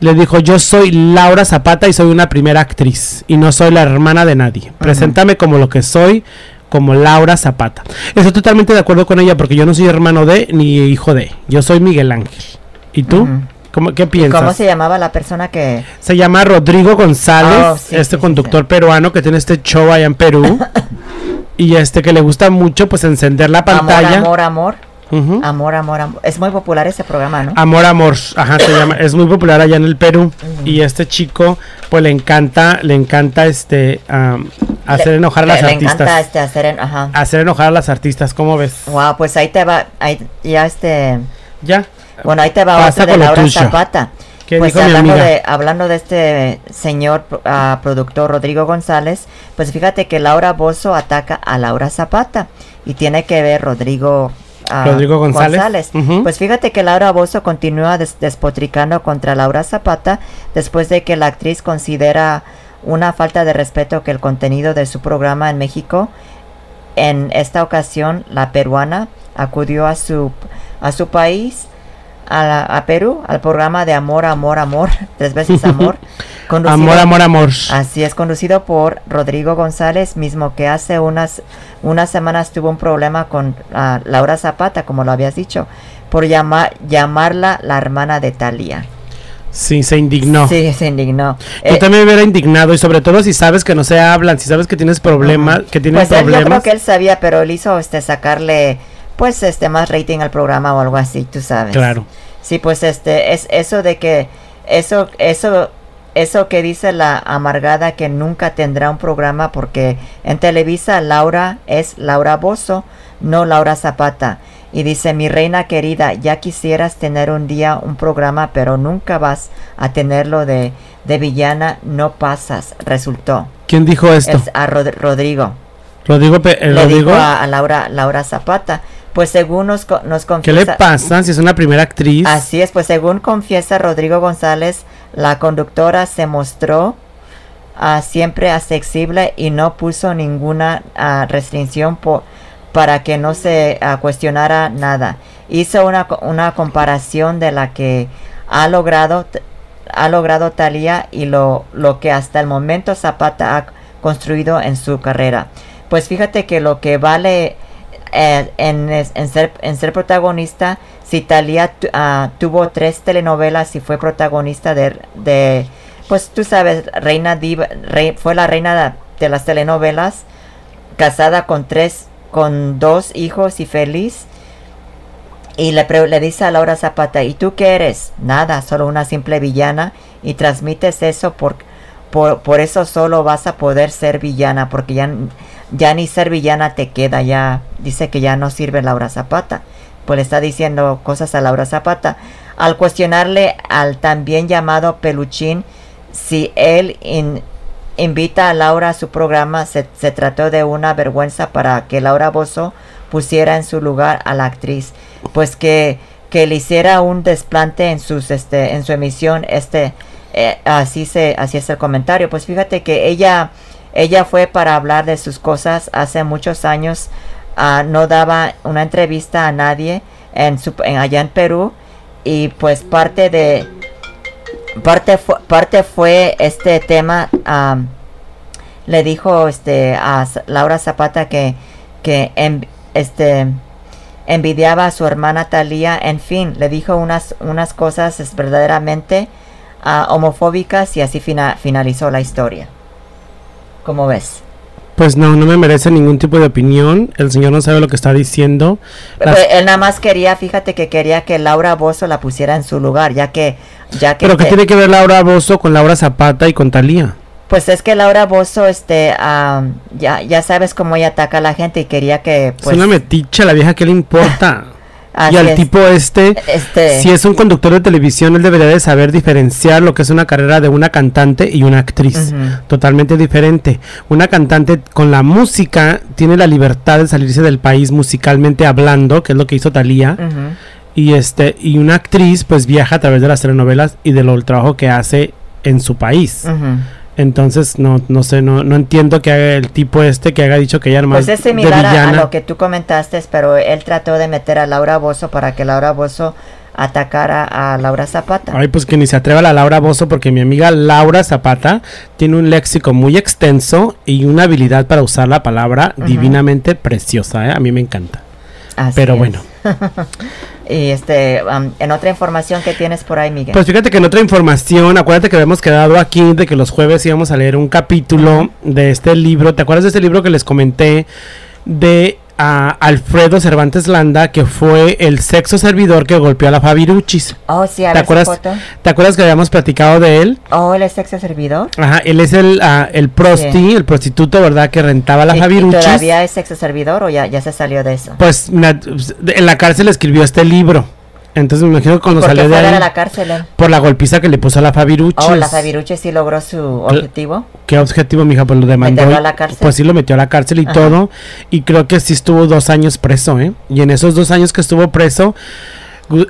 Speaker 2: le dijo, yo soy Laura Zapata y soy una primera actriz y no soy la hermana de nadie. Preséntame como lo que soy, como Laura Zapata. Estoy totalmente de acuerdo con ella porque yo no soy hermano de ni hijo de. Yo soy Miguel Ángel. ¿Y tú? ¿Cómo, ¿Qué
Speaker 1: ¿Y
Speaker 2: piensas?
Speaker 1: ¿Cómo se llamaba la persona que...?
Speaker 2: Se llama Rodrigo González,
Speaker 1: Oh, sí,
Speaker 2: este
Speaker 1: sí,
Speaker 2: conductor
Speaker 1: sí.
Speaker 2: peruano que tiene este show allá en Perú. y este que le gusta mucho pues encender la pantalla.
Speaker 1: Amor, amor, amor. Amor, amor, amor. Es muy popular ese programa, ¿no?
Speaker 2: Amor, amor, ajá, se llama, es muy popular allá en el Perú y este chico, pues le encanta, le encanta este, hacer
Speaker 1: Le-
Speaker 2: enojar a las
Speaker 1: le,
Speaker 2: artistas,
Speaker 1: Le encanta este hacer... en- Ajá.
Speaker 2: hacer enojar a las artistas, ¿cómo ves?
Speaker 1: Wow, pues ahí te va... Ahí, ya este...
Speaker 2: Ya,
Speaker 1: Bueno, ahí te va
Speaker 2: Pasa
Speaker 1: otro de Laura
Speaker 2: tuyo.
Speaker 1: Zapata.
Speaker 2: ¿Qué
Speaker 1: pues hablando de, hablando de este señor ah, productor Rodrigo González, pues fíjate que Laura Bozo ataca a Laura Zapata y tiene que ver Rodrigo
Speaker 2: Rodrigo González.
Speaker 1: Pues fíjate que Laura Bozo continúa des- despotricando contra Laura Zapata después de que la actriz considera una falta de respeto que el contenido de su programa en México en esta ocasión la peruana acudió a su a su país a, la- a Perú, al programa de Amor, Amor, Amor, tres veces Amor. conducido-
Speaker 2: Amor, amor, amor.
Speaker 1: Así es, conducido por Rodrigo González, mismo que hace unas, unas semanas tuvo un problema con ah, Laura Zapata, como lo habías dicho, por llamar, llamarla la hermana de Talía.
Speaker 2: Sí, se indignó.
Speaker 1: Sí, se indignó.
Speaker 2: Yo
Speaker 1: Eh,
Speaker 2: también me hubiera indignado y sobre todo si sabes que no se hablan, si sabes que tienes problemas,
Speaker 1: Ajá.
Speaker 2: que tienes
Speaker 1: pues él, yo creo
Speaker 2: problemas.
Speaker 1: que él sabía, pero él hizo este sacarle pues este más rating al programa o algo así, tú sabes.
Speaker 2: Claro.
Speaker 1: Sí, pues este es eso de que eso eso eso que dice la amargada que nunca tendrá un programa porque en Televisa Laura es Laura Bozo, no Laura Zapata. Y dice, mi reina querida, ya quisieras tener un día un programa, pero nunca vas a tenerlo de, de villana, no pasas, resultó.
Speaker 2: ¿Quién dijo esto?
Speaker 1: Es a Rod- Rodrigo.
Speaker 2: Rodrigo, Pe- eh,
Speaker 1: Le
Speaker 2: Rodrigo,
Speaker 1: dijo a, a Laura, Laura Zapata. Pues según nos, co- nos
Speaker 2: ¿qué le
Speaker 1: confiesa...
Speaker 2: pasa si es una primera actriz?
Speaker 1: Así es, pues según confiesa Rodrigo González, la conductora se mostró ah, siempre accesible y no puso ninguna ah, restricción para que no se ah, cuestionara nada. Hizo una, una comparación de la que ha logrado ha logrado Talía y lo, lo que hasta el momento Zapata ha construido en su carrera. Pues fíjate que lo que vale en, ser, en ser protagonista, si Talía tu- ah, tuvo tres telenovelas y fue protagonista de, de pues tú sabes, Reina Diva, fue la reina de, las telenovelas, casada con tres, con dos hijos y feliz. Y le, dice a Laura Zapata, ¿y tú qué eres? Nada, solo una simple villana. Y transmites eso por, por, eso solo vas a poder ser villana, porque ya, ya ni ser villana te queda, ya dice que ya no sirve Laura Zapata. Pues le está diciendo cosas a Laura Zapata. Al cuestionarle al también llamado Peluchín si él in- invita a Laura a su programa, se, se trató de una vergüenza para que Laura Bozo pusiera en su lugar a la actriz. Pues que, que le hiciera un desplante en sus este en su emisión este eh, así se así es el comentario pues fíjate que ella ella fue para hablar de sus cosas hace muchos años. Ah, no daba una entrevista a nadie en su en- allá en Perú. Y pues parte de parte fue, parte fue este tema le dijo este a Laura Zapata que que este envidiaba a su hermana Talía, en fin, le dijo unas unas cosas verdaderamente ah, homofóbicas y así fina- finalizó la historia. ¿Cómo ves?
Speaker 2: Pues no, no me merece ningún tipo de opinión. El señor no sabe lo que está diciendo. Las-
Speaker 1: Pues, él nada más quería, fíjate que quería que Laura Bozo la pusiera en su lugar, ya que ya que
Speaker 2: Pero ¿qué
Speaker 1: te-
Speaker 2: tiene que ver Laura Bozo con Laura Zapata y con Talía?
Speaker 1: Pues es que Laura Bozo, este, am, ya, ya sabes cómo ella ataca a la gente y quería que, pues,
Speaker 2: es una meticha, la vieja, ¿qué le importa?
Speaker 1: así
Speaker 2: y al
Speaker 1: es.
Speaker 2: tipo este,
Speaker 1: este,
Speaker 2: si es un conductor de televisión, él debería de saber diferenciar lo que es una carrera de una cantante y una actriz. Totalmente diferente. Una cantante con la música tiene la libertad de salirse del país musicalmente hablando, que es lo que hizo Talía.
Speaker 1: ujú.
Speaker 2: Y este, y una actriz pues viaja a través de las telenovelas y del trabajo que hace en su país.
Speaker 1: Ujú.
Speaker 2: Entonces, no, no sé, no, no entiendo que haga el tipo este que haga dicho que ella era más
Speaker 1: Pues es
Speaker 2: de
Speaker 1: similar a, lo que tú comentaste, pero él trató de meter a Laura Bozo para que Laura Bozo atacara a Laura Zapata.
Speaker 2: Ay, pues que ni se atreva la Laura Bozo porque mi amiga Laura Zapata tiene un léxico muy extenso y una habilidad para usar la palabra divinamente preciosa, ¿eh? A mí me encanta.
Speaker 1: Así
Speaker 2: Pero
Speaker 1: es.
Speaker 2: bueno.
Speaker 1: y este, am, en otra información que tienes por ahí, Miguel.
Speaker 2: Pues fíjate que en otra información, acuérdate que habíamos quedado aquí de que los jueves íbamos a leer un capítulo de este libro. ¿Te acuerdas de este libro que les comenté de ah, Alfredo Cervantes Landa, que fue el sexo servidor que golpeó a la Fabiruchis?
Speaker 1: oh, sí, a
Speaker 2: ¿Te acuerdas?
Speaker 1: foto.
Speaker 2: ¿Te acuerdas que habíamos platicado de él?
Speaker 1: Oh, él es sexo servidor.
Speaker 2: Ajá, él es el, ah, el prosti,
Speaker 1: Sí.
Speaker 2: el prostituto, ¿verdad? Que rentaba la
Speaker 1: ¿Y- y
Speaker 2: Fabiruchis.
Speaker 1: ¿Todavía es sexo servidor o ya, ya se salió de eso?
Speaker 2: Pues na- en la cárcel escribió este libro. Entonces me imagino que cuando
Speaker 1: ¿Por
Speaker 2: salió de ahí,
Speaker 1: a la cárcel
Speaker 2: por la golpiza que le puso a la Fabiruchis.
Speaker 1: Oh, la Fabiruche sí logró su objetivo.
Speaker 2: ¿Qué objetivo, mija? Pues lo demandó.
Speaker 1: ¿Meterlo
Speaker 2: y-
Speaker 1: a la cárcel?
Speaker 2: Pues sí, lo metió a la cárcel y
Speaker 1: Ajá.
Speaker 2: todo. Y creo que sí estuvo dos años preso, ¿eh? Y en esos dos años que estuvo preso,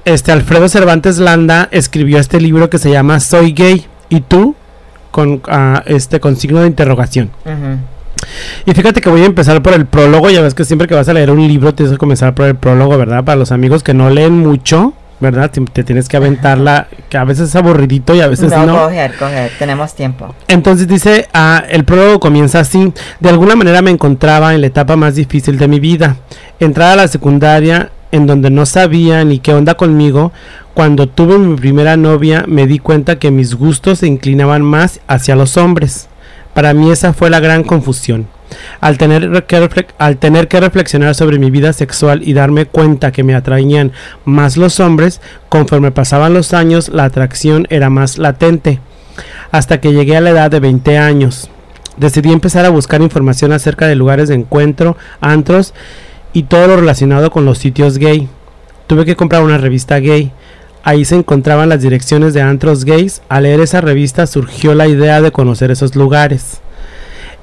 Speaker 2: este Alfredo Cervantes Landa escribió este libro que se llama Soy gay. ¿Y tú? Con, ah, este, con signo de interrogación.
Speaker 1: Ujú.
Speaker 2: Y fíjate que voy a empezar por el prólogo. Ya ves que siempre que vas a leer un libro tienes que comenzar por el prólogo, ¿verdad? Para los amigos que no leen mucho, ¿verdad? Te, te tienes que aventarla, que a veces es aburridito y a veces no.
Speaker 1: No, coger, coger, tenemos tiempo.
Speaker 2: Entonces dice, ah, el prólogo comienza así. De alguna manera me encontraba en la etapa más difícil de mi vida. Entrada a la secundaria en donde no sabía ni qué onda conmigo. Cuando tuve mi primera novia me di cuenta que mis gustos se inclinaban más hacia los hombres. Para mí esa fue la gran confusión. Al tener, que al tener que reflexionar sobre mi vida sexual y darme cuenta que me atraían más los hombres, conforme pasaban los años la atracción era más latente hasta que llegué a la edad de 20 años. Decidí empezar a buscar información acerca de lugares de encuentro, antros y todo lo relacionado con los sitios gay. Tuve que comprar una revista gay. Ahí se encontraban las direcciones de antros gays. Al leer esa revista surgió la idea de conocer esos lugares.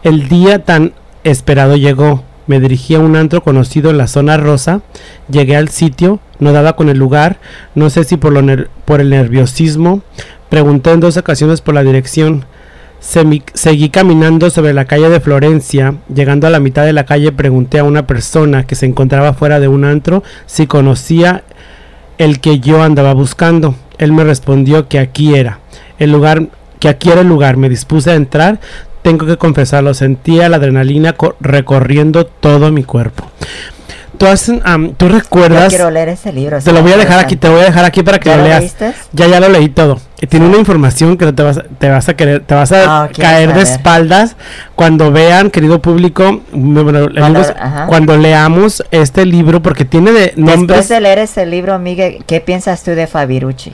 Speaker 2: El día tan esperado llegó. Me dirigí a un antro conocido en la zona rosa. Llegué al sitio, no daba con el lugar, no sé si por, lo por el nerviosismo. Pregunté en dos ocasiones por la dirección. Seguí caminando sobre la calle de Florencia. Llegando a la mitad de la calle pregunté a una persona que se encontraba fuera de un antro si conocía el que yo andaba buscando. Él me respondió que aquí era el lugar, que aquí era el lugar. Me dispuse a entrar. Tengo que confesarlo, sentía la adrenalina co- recorriendo todo mi cuerpo. ¿Tú, has, ¿tú
Speaker 1: Yo
Speaker 2: recuerdas?
Speaker 1: quiero leer ese libro.
Speaker 2: Te lo voy a dejar aquí, te voy a dejar aquí para que
Speaker 1: ¿Ya
Speaker 2: lo
Speaker 1: lo
Speaker 2: leas.
Speaker 1: leíste?
Speaker 2: Ya, ya lo leí todo. Y tiene una información que te vas, a- te vas a querer, te vas a
Speaker 1: Ah,
Speaker 2: caer de espaldas cuando vean, querido público, bueno, cuando leamos este libro, porque tiene de
Speaker 1: Después
Speaker 2: nombres.
Speaker 1: de leer ese libro, Miguel, ¿qué piensas tú de Fabiruchis?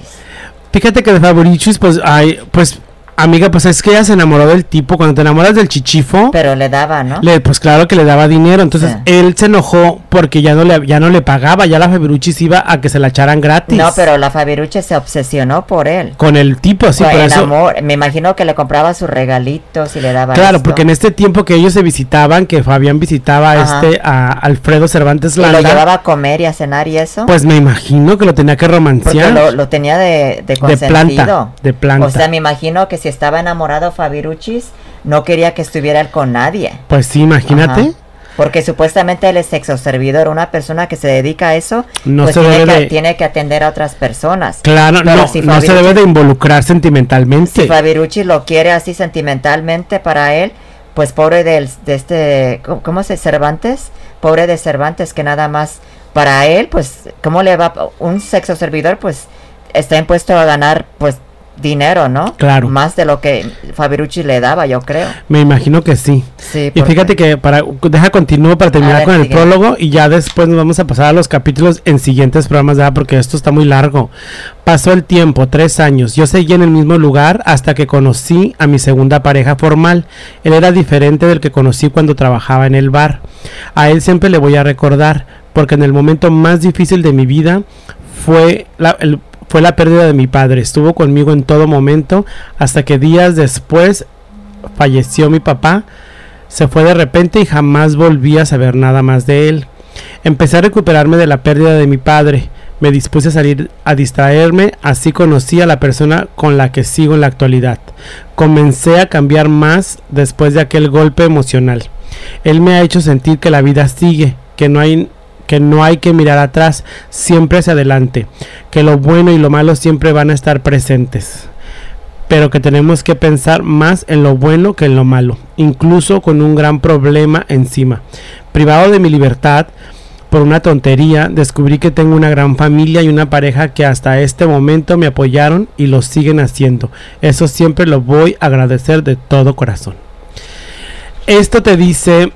Speaker 2: Fíjate que de Favorichis, pues, ay, pues, amiga, pues es que ella se enamoró del tipo. Cuando te enamoras del chichifo,
Speaker 1: Pero le daba, ¿no?
Speaker 2: le, pues claro que le daba dinero. Entonces
Speaker 1: Sí.
Speaker 2: él se enojó porque ya no le, ya no le pagaba. Ya la Fabiruchis iba a que se la echaran gratis.
Speaker 1: No, pero la Fabiruchis se obsesionó por él.
Speaker 2: Con el tipo, sí, por
Speaker 1: el
Speaker 2: eso.
Speaker 1: amor. Me imagino que le compraba sus regalitos y le daba
Speaker 2: Claro,
Speaker 1: esto.
Speaker 2: porque en este tiempo que ellos se visitaban, que Fabián visitaba a este a Alfredo Cervantes
Speaker 1: Y lo
Speaker 2: Landa,
Speaker 1: llevaba a comer y a cenar y eso.
Speaker 2: pues me imagino que lo tenía que
Speaker 1: porque
Speaker 2: romancear.
Speaker 1: lo, lo tenía de, de
Speaker 2: de
Speaker 1: consentido.
Speaker 2: planta, de planta.
Speaker 1: O sea, me imagino que si estaba enamorado Fabiruchis, no quería que estuviera él con nadie.
Speaker 2: pues sí, imagínate.
Speaker 1: Ajá. Porque supuestamente él es sexo servidor, una persona que se dedica a eso,
Speaker 2: No
Speaker 1: pues
Speaker 2: se
Speaker 1: tiene,
Speaker 2: debe
Speaker 1: que,
Speaker 2: de-
Speaker 1: tiene que atender a otras personas.
Speaker 2: Claro,
Speaker 1: Pero
Speaker 2: no,
Speaker 1: si
Speaker 2: no se debe de involucrar sentimentalmente.
Speaker 1: Si Fabiruchis lo quiere así sentimentalmente para él, pues pobre del, de este, ¿cómo, cómo se Cervantes? Pobre de Cervantes que nada más para él, pues, ¿cómo le va? Un sexo servidor, pues, está impuesto a ganar, pues, dinero, ¿no?
Speaker 2: Claro.
Speaker 1: Más de lo que Fabiruchis le daba, yo creo.
Speaker 2: Me imagino que sí.
Speaker 1: Sí,
Speaker 2: Y fíjate que para deja continuo para terminar
Speaker 1: ver,
Speaker 2: con el
Speaker 1: sigue.
Speaker 2: prólogo y ya después nos vamos a pasar a los capítulos en siguientes programas, ¿verdad? Porque esto está muy largo. Pasó el tiempo, tres años. Yo seguí en el mismo lugar hasta que conocí a mi segunda pareja formal. Él era diferente del que conocí cuando trabajaba en el bar. A él siempre le voy a recordar, porque en el momento más difícil de mi vida fue la, el- fue la pérdida de mi padre. Estuvo conmigo en todo momento hasta que días después falleció mi papá. Se fue de repente y jamás volví a saber nada más de él. Empecé a recuperarme de la pérdida de mi padre. Me dispuse a salir a distraerme, así conocí a la persona con la que sigo en la actualidad. Comencé a cambiar más después de aquel golpe emocional. Él me ha hecho sentir que la vida sigue, que no hay que no hay que mirar atrás, siempre hacia adelante, que lo bueno y lo malo siempre van a estar presentes pero que tenemos que pensar más en lo bueno que en lo malo, incluso con un gran problema encima. Privado de mi libertad, por una tontería, descubrí que tengo una gran familia y una pareja que hasta este momento me apoyaron y lo siguen haciendo. Eso siempre lo voy a agradecer de todo corazón. Esto te dice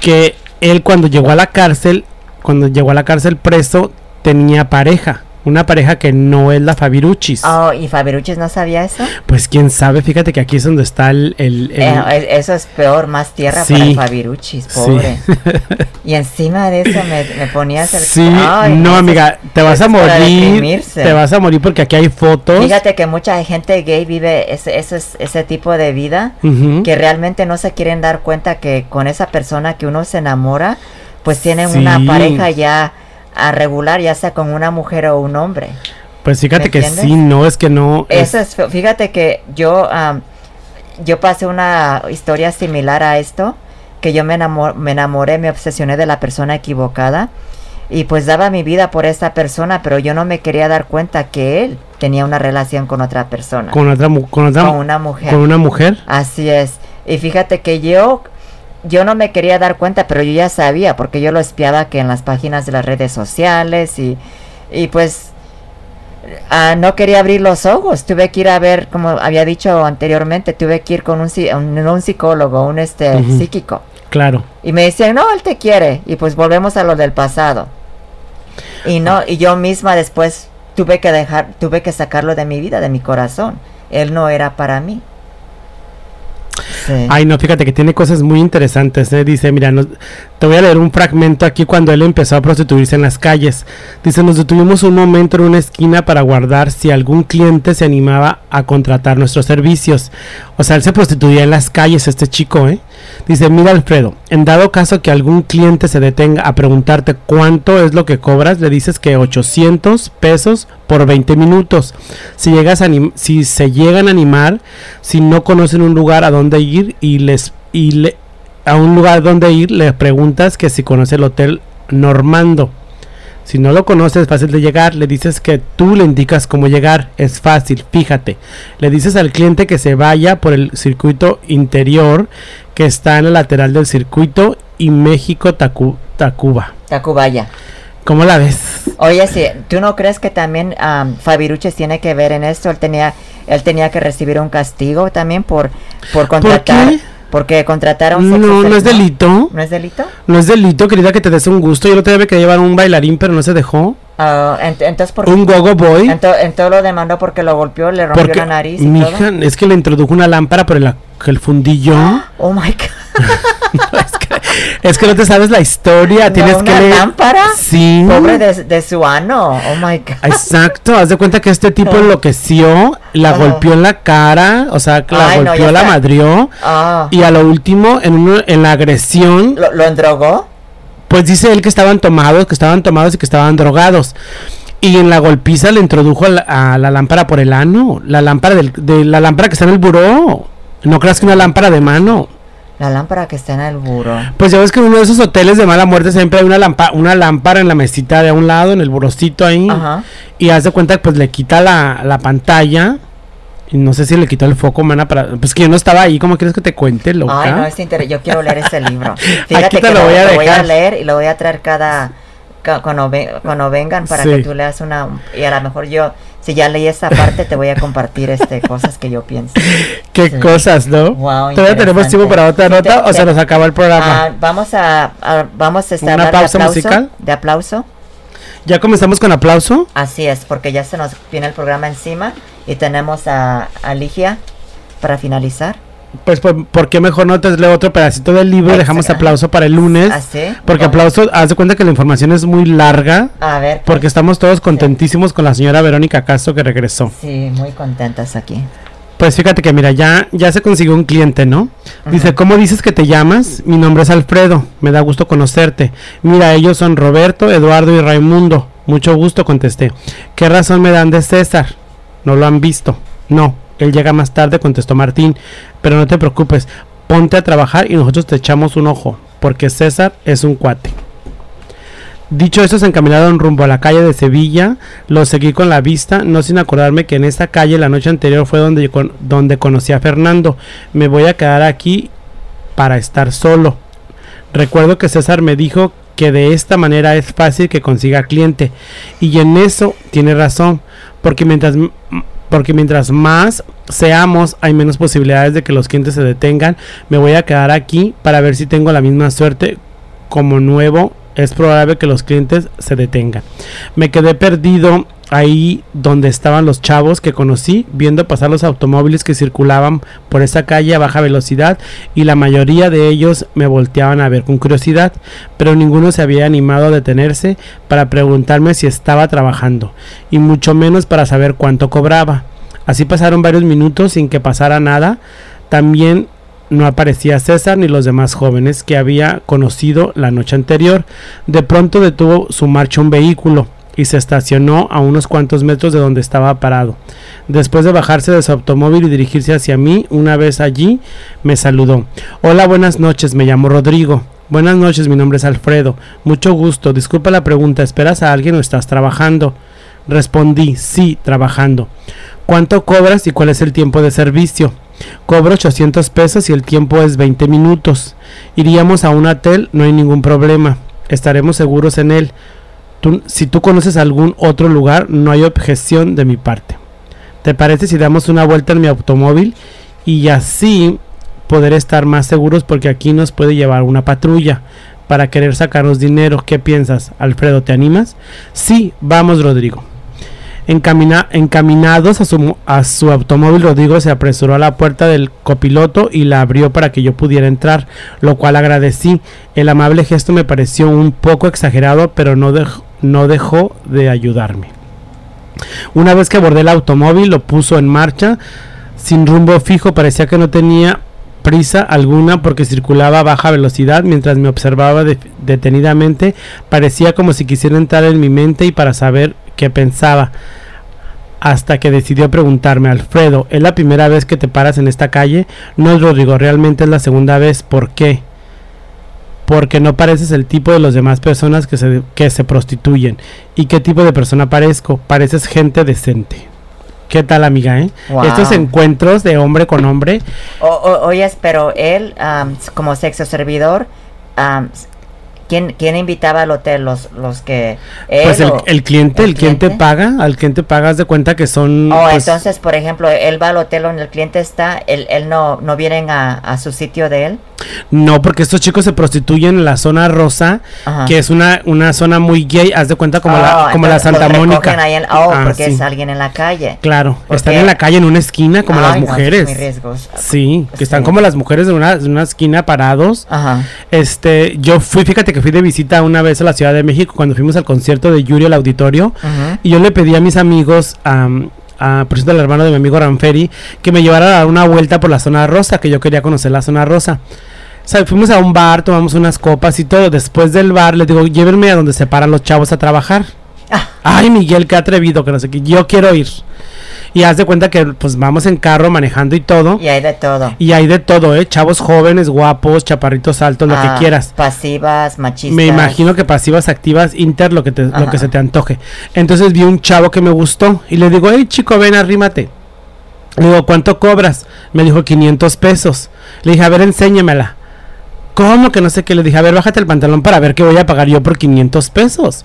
Speaker 2: que él cuando llegó a la cárcel, cuando llegó a la cárcel preso, tenía pareja. Una pareja que no es la Fabiruchis.
Speaker 1: Oh, ¿y Fabiruchis no sabía eso?
Speaker 2: Pues quién sabe, fíjate que aquí es donde está el... el- el-
Speaker 1: Eh, es- eso es peor, más tierra
Speaker 2: Sí.
Speaker 1: para Fabiruchis,
Speaker 2: Sí.
Speaker 1: pobre. Y encima de eso me, me ponías el...
Speaker 2: Sí,
Speaker 1: Ay,
Speaker 2: no amiga, te vas a morir, te vas a morir porque aquí hay fotos.
Speaker 1: Fíjate que mucha gente gay vive ese, ese, ese tipo de vida que realmente no se quieren dar cuenta que con esa persona que uno se enamora, pues tienen
Speaker 2: Sí.
Speaker 1: una pareja ya a regular, ya sea con una mujer o un hombre.
Speaker 2: Pues fíjate
Speaker 1: ¿Me
Speaker 2: que sí, no, es que no. es-
Speaker 1: Eso es, feo. fíjate que yo, am, yo pasé una historia similar a esto, que yo me, enamor- me enamoré, me obsesioné de la persona equivocada. y pues daba mi vida por esa persona, pero yo no me quería dar cuenta que él tenía una relación con otra persona.
Speaker 2: Con otra, con otra
Speaker 1: con una mujer.
Speaker 2: Con una mujer.
Speaker 1: Así es. Y fíjate que yo yo no me quería dar cuenta, pero yo ya sabía porque yo lo espiaba que en las páginas de las redes sociales y y pues ah, no quería abrir los ojos, tuve que ir a ver, como había dicho anteriormente, tuve que ir con un, un, psicólogo, un este psíquico.
Speaker 2: Claro.
Speaker 1: Y me decían, no, él te quiere. Y pues volvemos a lo del pasado. Y no, y yo misma después tuve que dejar, tuve que sacarlo de mi vida, de mi corazón. Él no era para mí.
Speaker 2: Ay, no, fíjate que tiene cosas muy interesantes. ¿eh? Dice, mira, te voy a leer un fragmento aquí cuando él empezó a prostituirse en las calles. Dice, nos detuvimos un momento en una esquina para guardar si algún cliente se animaba a contratar nuestros servicios. O sea, él se prostituía en las calles, este chico, ¿eh? Dice, mira Alfredo, en dado caso que algún cliente se detenga a preguntarte cuánto es lo que cobras, le dices que 800 pesos por 20 minutos. Si, llegas si se llegan a animar, si no conocen un lugar a donde ir y les y le, a un lugar donde ir, le preguntas que si conoce el hotel Normando. Si no lo conoces, es fácil de llegar. Le dices que tú le indicas cómo llegar. Es fácil, fíjate. Le dices al cliente que se vaya por el circuito interior que está en el lateral del circuito y México Tacu Tacuba.
Speaker 1: Tacubaya.
Speaker 2: ¿Cómo la ves?
Speaker 1: Oye, sí, ¿tú no crees que también Fabiruches tiene que ver en esto? Él tenía, él tenía que recibir un castigo también por, por contratar. Porque contrataron
Speaker 2: No, no es delito.
Speaker 1: ¿No es delito?
Speaker 2: No es delito, querida, que te des un gusto. Yo no te debe que llevar un bailarín, pero no se dejó.
Speaker 1: Uh, entonces, ¿por
Speaker 2: Un gogo boy.
Speaker 1: Entonces lo demandó porque lo golpeó, le rompió la nariz. Y
Speaker 2: mija, es que le introdujo una lámpara por el, el fundillo.
Speaker 1: Oh my God.
Speaker 2: es, que, no te sabes la historia. Tienes
Speaker 1: una
Speaker 2: que
Speaker 1: lámpara?
Speaker 2: Sí.
Speaker 1: Pobre de, su ano. Oh my God.
Speaker 2: Exacto. Haz de cuenta que este tipo enloqueció, la golpeó en la cara, o sea, la golpeó, la madrió. Ah. Y a lo último, en, en la agresión.
Speaker 1: ¿Lo, ¿Lo endrogó?
Speaker 2: Pues dice él que estaban tomados, que estaban tomados y que estaban drogados. Y en la golpiza le introdujo a la, lámpara por el ano. La lámpara del, de la lámpara que está en el buró. No creas que una lámpara de mano.
Speaker 1: La lámpara que está en el buró.
Speaker 2: Pues ya ves que en uno de esos hoteles de mala muerte siempre hay una, lámpara, una lámpara en la mesita de un lado, en el burocito ahí. Ajá. Y haz de cuenta que pues le quita la, la pantalla y no sé si le quitó el foco, mana, para... Pues que yo no estaba ahí, ¿cómo quieres que te cuente, loca?
Speaker 1: Ay, no, es interesante. Yo quiero leer ese libro. Fíjate que lo, voy, a voy, a leer y lo voy a traer cada... Cuando, cuando vengan para que tú leas una... Y a lo mejor yo, si ya leí esa parte, te voy a compartir este cosas que yo pienso.
Speaker 2: Qué cosas, ¿no?
Speaker 1: Wow,
Speaker 2: ¿Todavía tenemos tiempo para otra nota o se nos acaba el programa?
Speaker 1: Ah, vamos a, vamos a estar
Speaker 2: ¿Una pausa musical?
Speaker 1: De aplauso.
Speaker 2: ¿Ya comenzamos con aplauso?
Speaker 1: Así es, porque ya se nos viene el programa encima y tenemos a, Ligia para finalizar.
Speaker 2: Pues, ¿por, qué mejor no te leo otro pedacito del libro? Dejamos aplauso para el lunes.
Speaker 1: ¿Ah,
Speaker 2: porque aplauso, haz de cuenta que la información es muy larga.
Speaker 1: A ver.
Speaker 2: Porque pues. estamos todos contentísimos con la señora Verónica Castro que regresó.
Speaker 1: Sí, muy contentas aquí.
Speaker 2: Pues fíjate que mira, ya, ya se consiguió un cliente, ¿no? Dice, ¿cómo dices que te llamas? Mi nombre es Alfredo, me da gusto conocerte. Mira, ellos son Roberto, Eduardo y Raimundo. Mucho gusto, contesté. ¿Qué razón me dan de César? ¿No lo han visto? No, él llega más tarde, contestó Martín. Pero no te preocupes, ponte a trabajar y nosotros te echamos un ojo, porque César es un cuate. Dicho eso, se encaminaron rumbo a la calle de Sevilla. Lo seguí con la vista, no sin acordarme que en esta calle la noche anterior fue donde, donde conocí a Fernando. Me voy a quedar aquí para estar solo. Recuerdo que César me dijo que de esta manera es fácil que consiga cliente. Y en eso tiene razón, porque mientras, porque mientras más seamos, hay menos posibilidades de que los clientes se detengan. Me voy a quedar aquí para ver si tengo la misma suerte como nuevo es probable que los clientes se detengan. Me quedé perdido ahí donde estaban los chavos que conocí, viendo pasar los automóviles que circulaban por esa calle a baja velocidad y la mayoría de ellos me volteaban a ver con curiosidad, pero ninguno se había animado a detenerse para preguntarme si estaba trabajando y mucho menos para saber cuánto cobraba. Así pasaron varios minutos sin que pasara nada. También no aparecía César ni los demás jóvenes que había conocido la noche anterior. De pronto detuvo su marcha un vehículo y se estacionó a unos cuantos metros de donde estaba parado. Después de bajarse de su automóvil y dirigirse hacia mí, una vez allí, me saludó. Hola, buenas noches, me llamo Rodrigo. Buenas noches, mi nombre es Alfredo. Mucho gusto. Disculpa la pregunta, ¿esperas a alguien o estás trabajando? Respondí, sí, trabajando. ¿Cuánto cobras y cuál es el tiempo de servicio? Cobro 800 pesos y el tiempo es 20 minutos. Iríamos a un hotel, no hay ningún problema. Estaremos seguros en él. si tú conoces algún otro lugar, no hay objeción de mi parte. ¿Te parece si damos una vuelta en mi automóvil y así poder estar más seguros porque aquí nos puede llevar una patrulla para querer sacarnos dinero? ¿Qué piensas, Alfredo? ¿Te animas? Sí, vamos, Rodrigo. Encamina, encaminados a su, automóvil, Rodrigo se apresuró a la puerta del copiloto y la abrió para que yo pudiera entrar, lo cual agradecí. El amable gesto me pareció un poco exagerado, pero no dejó de ayudarme. Una vez que abordé el automóvil, lo puso en marcha sin rumbo fijo, parecía que no tenía prisa alguna porque circulaba a baja velocidad mientras me observaba detenidamente. Parecía como si quisiera entrar en mi mente y para saber qué pensaba. Hasta que decidió preguntarme, Alfredo, ¿es la primera vez que te paras en esta calle? No, Rodrigo, realmente es la segunda vez. ¿Por qué? Porque no pareces el tipo de las demás personas que se, que se prostituyen. ¿Y qué tipo de persona parezco? Pareces gente decente. ¿Qué tal, amiga? Eh? Estos encuentros de hombre con hombre.
Speaker 1: oye, pero él, como sexo servidor, ¿Quién, ¿Quién, invitaba al hotel? Los, los que...
Speaker 2: pues el, el, cliente, el, cliente? paga, al cliente pagas de cuenta que son...
Speaker 1: Oh, pues entonces, por ejemplo, él va al hotel donde el cliente está, él, él no, no vienen a, a su sitio de él.
Speaker 2: No, porque estos chicos se prostituyen en la zona rosa, que es una, una zona muy gay, haz de cuenta como la, oh, como la Santa Mónica.
Speaker 1: oh, ah, porque es alguien en la calle.
Speaker 2: Claro, están en la calle en una esquina como las mujeres. Sí, que están como las mujeres en una, una esquina parados. Ajá. Este, yo fui, fíjate que fui de visita una vez a la Ciudad de México cuando fuimos al concierto de Yuri al auditorio y yo le pedí a mis amigos a, por ejemplo, al hermano de mi amigo Ranferi, que me llevara a dar una vuelta por la zona rosa, que yo quería conocer la zona rosa fuimos a un bar, tomamos unas copas y todo. Después del bar, le digo, llévenme a donde se paran los chavos a trabajar. Ah. Ay, Miguel, qué atrevido, que no sé qué. Yo quiero ir. Y haz de cuenta que pues vamos en carro manejando y todo.
Speaker 1: Y hay de todo.
Speaker 2: Y hay de todo, ¿eh? Chavos jóvenes, guapos, chaparritos altos, lo que ah, quieras.
Speaker 1: Pasivas, machistas.
Speaker 2: Me imagino que pasivas, activas, inter, lo que, te, lo que se te antoje. Entonces vi un chavo que me gustó y le digo, hey chico, ven, arrímate. Le digo, ¿cuánto cobras? Me dijo 500 pesos. Le dije, a ver, enséñamela. ¿Cómo que no sé qué? Le dije, a ver, bájate el pantalón para ver qué voy a pagar yo por 500 pesos.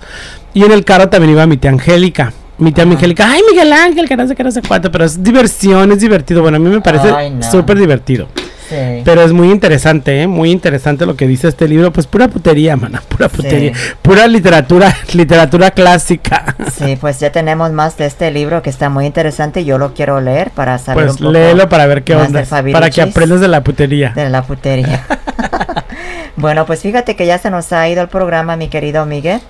Speaker 2: Y en el carro también iba mi tía Angélica. Mi tía Angélica, ay, Miguel Ángel, que no sé qué, no sé cuánto, pero es diversión, es divertido. Bueno, a mí me parece súper divertido. Sí. Pero es muy interesante, ¿eh? muy interesante lo que dice este libro. Pues pura putería, mana, pura putería. Pura literatura, literatura clásica.
Speaker 1: Sí, pues ya tenemos más de este libro que está muy interesante. Yo lo quiero leer para saber
Speaker 2: pues un poco léelo para ver qué onda. Para que aprendas de la putería.
Speaker 1: De la putería. bueno, pues fíjate que ya se nos ha ido el programa, mi querido Miguel.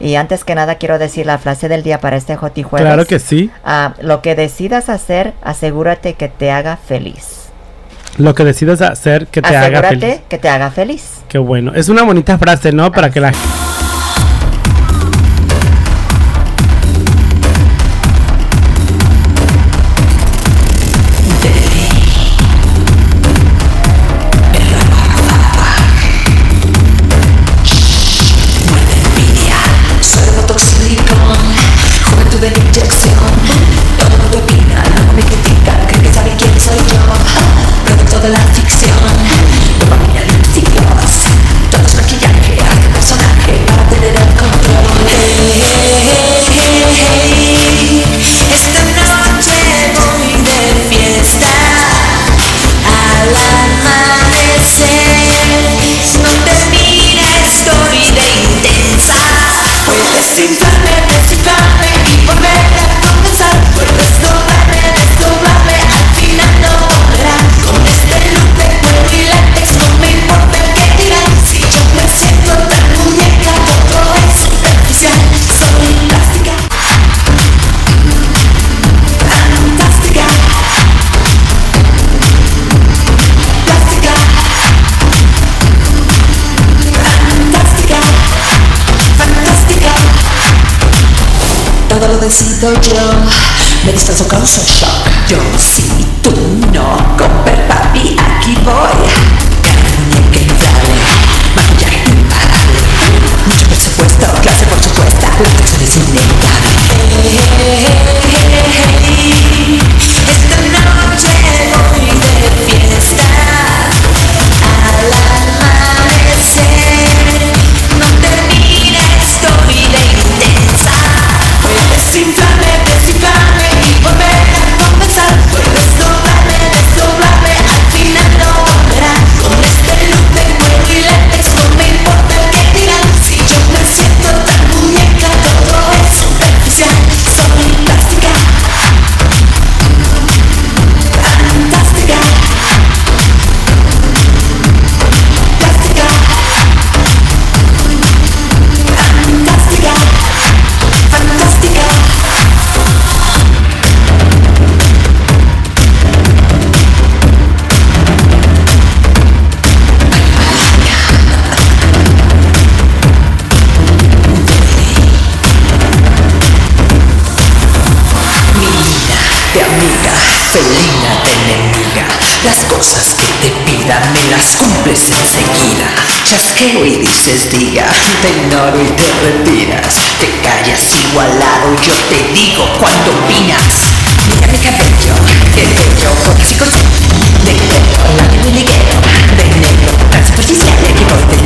Speaker 1: Y antes que nada quiero decir la frase del día para este Joti Jueves.
Speaker 2: Claro que sí.
Speaker 1: Ah, lo que decidas hacer, asegúrate que te haga feliz.
Speaker 2: Lo que decidas hacer que te haga feliz. Asegúrate
Speaker 1: que te haga feliz.
Speaker 2: Qué bueno. Es una bonita frase, ¿no? Para que la
Speaker 3: decido yo. Me disfrazo cosas que te pida me las cumples enseguida. Chasqueo y dices diga, te ignoro y te retiras. Te callas igualado, yo te digo cuando opinas. Mira mi cabello, el bello, porque si consigo de negro, la de liguero, de negro, las superficial voy de.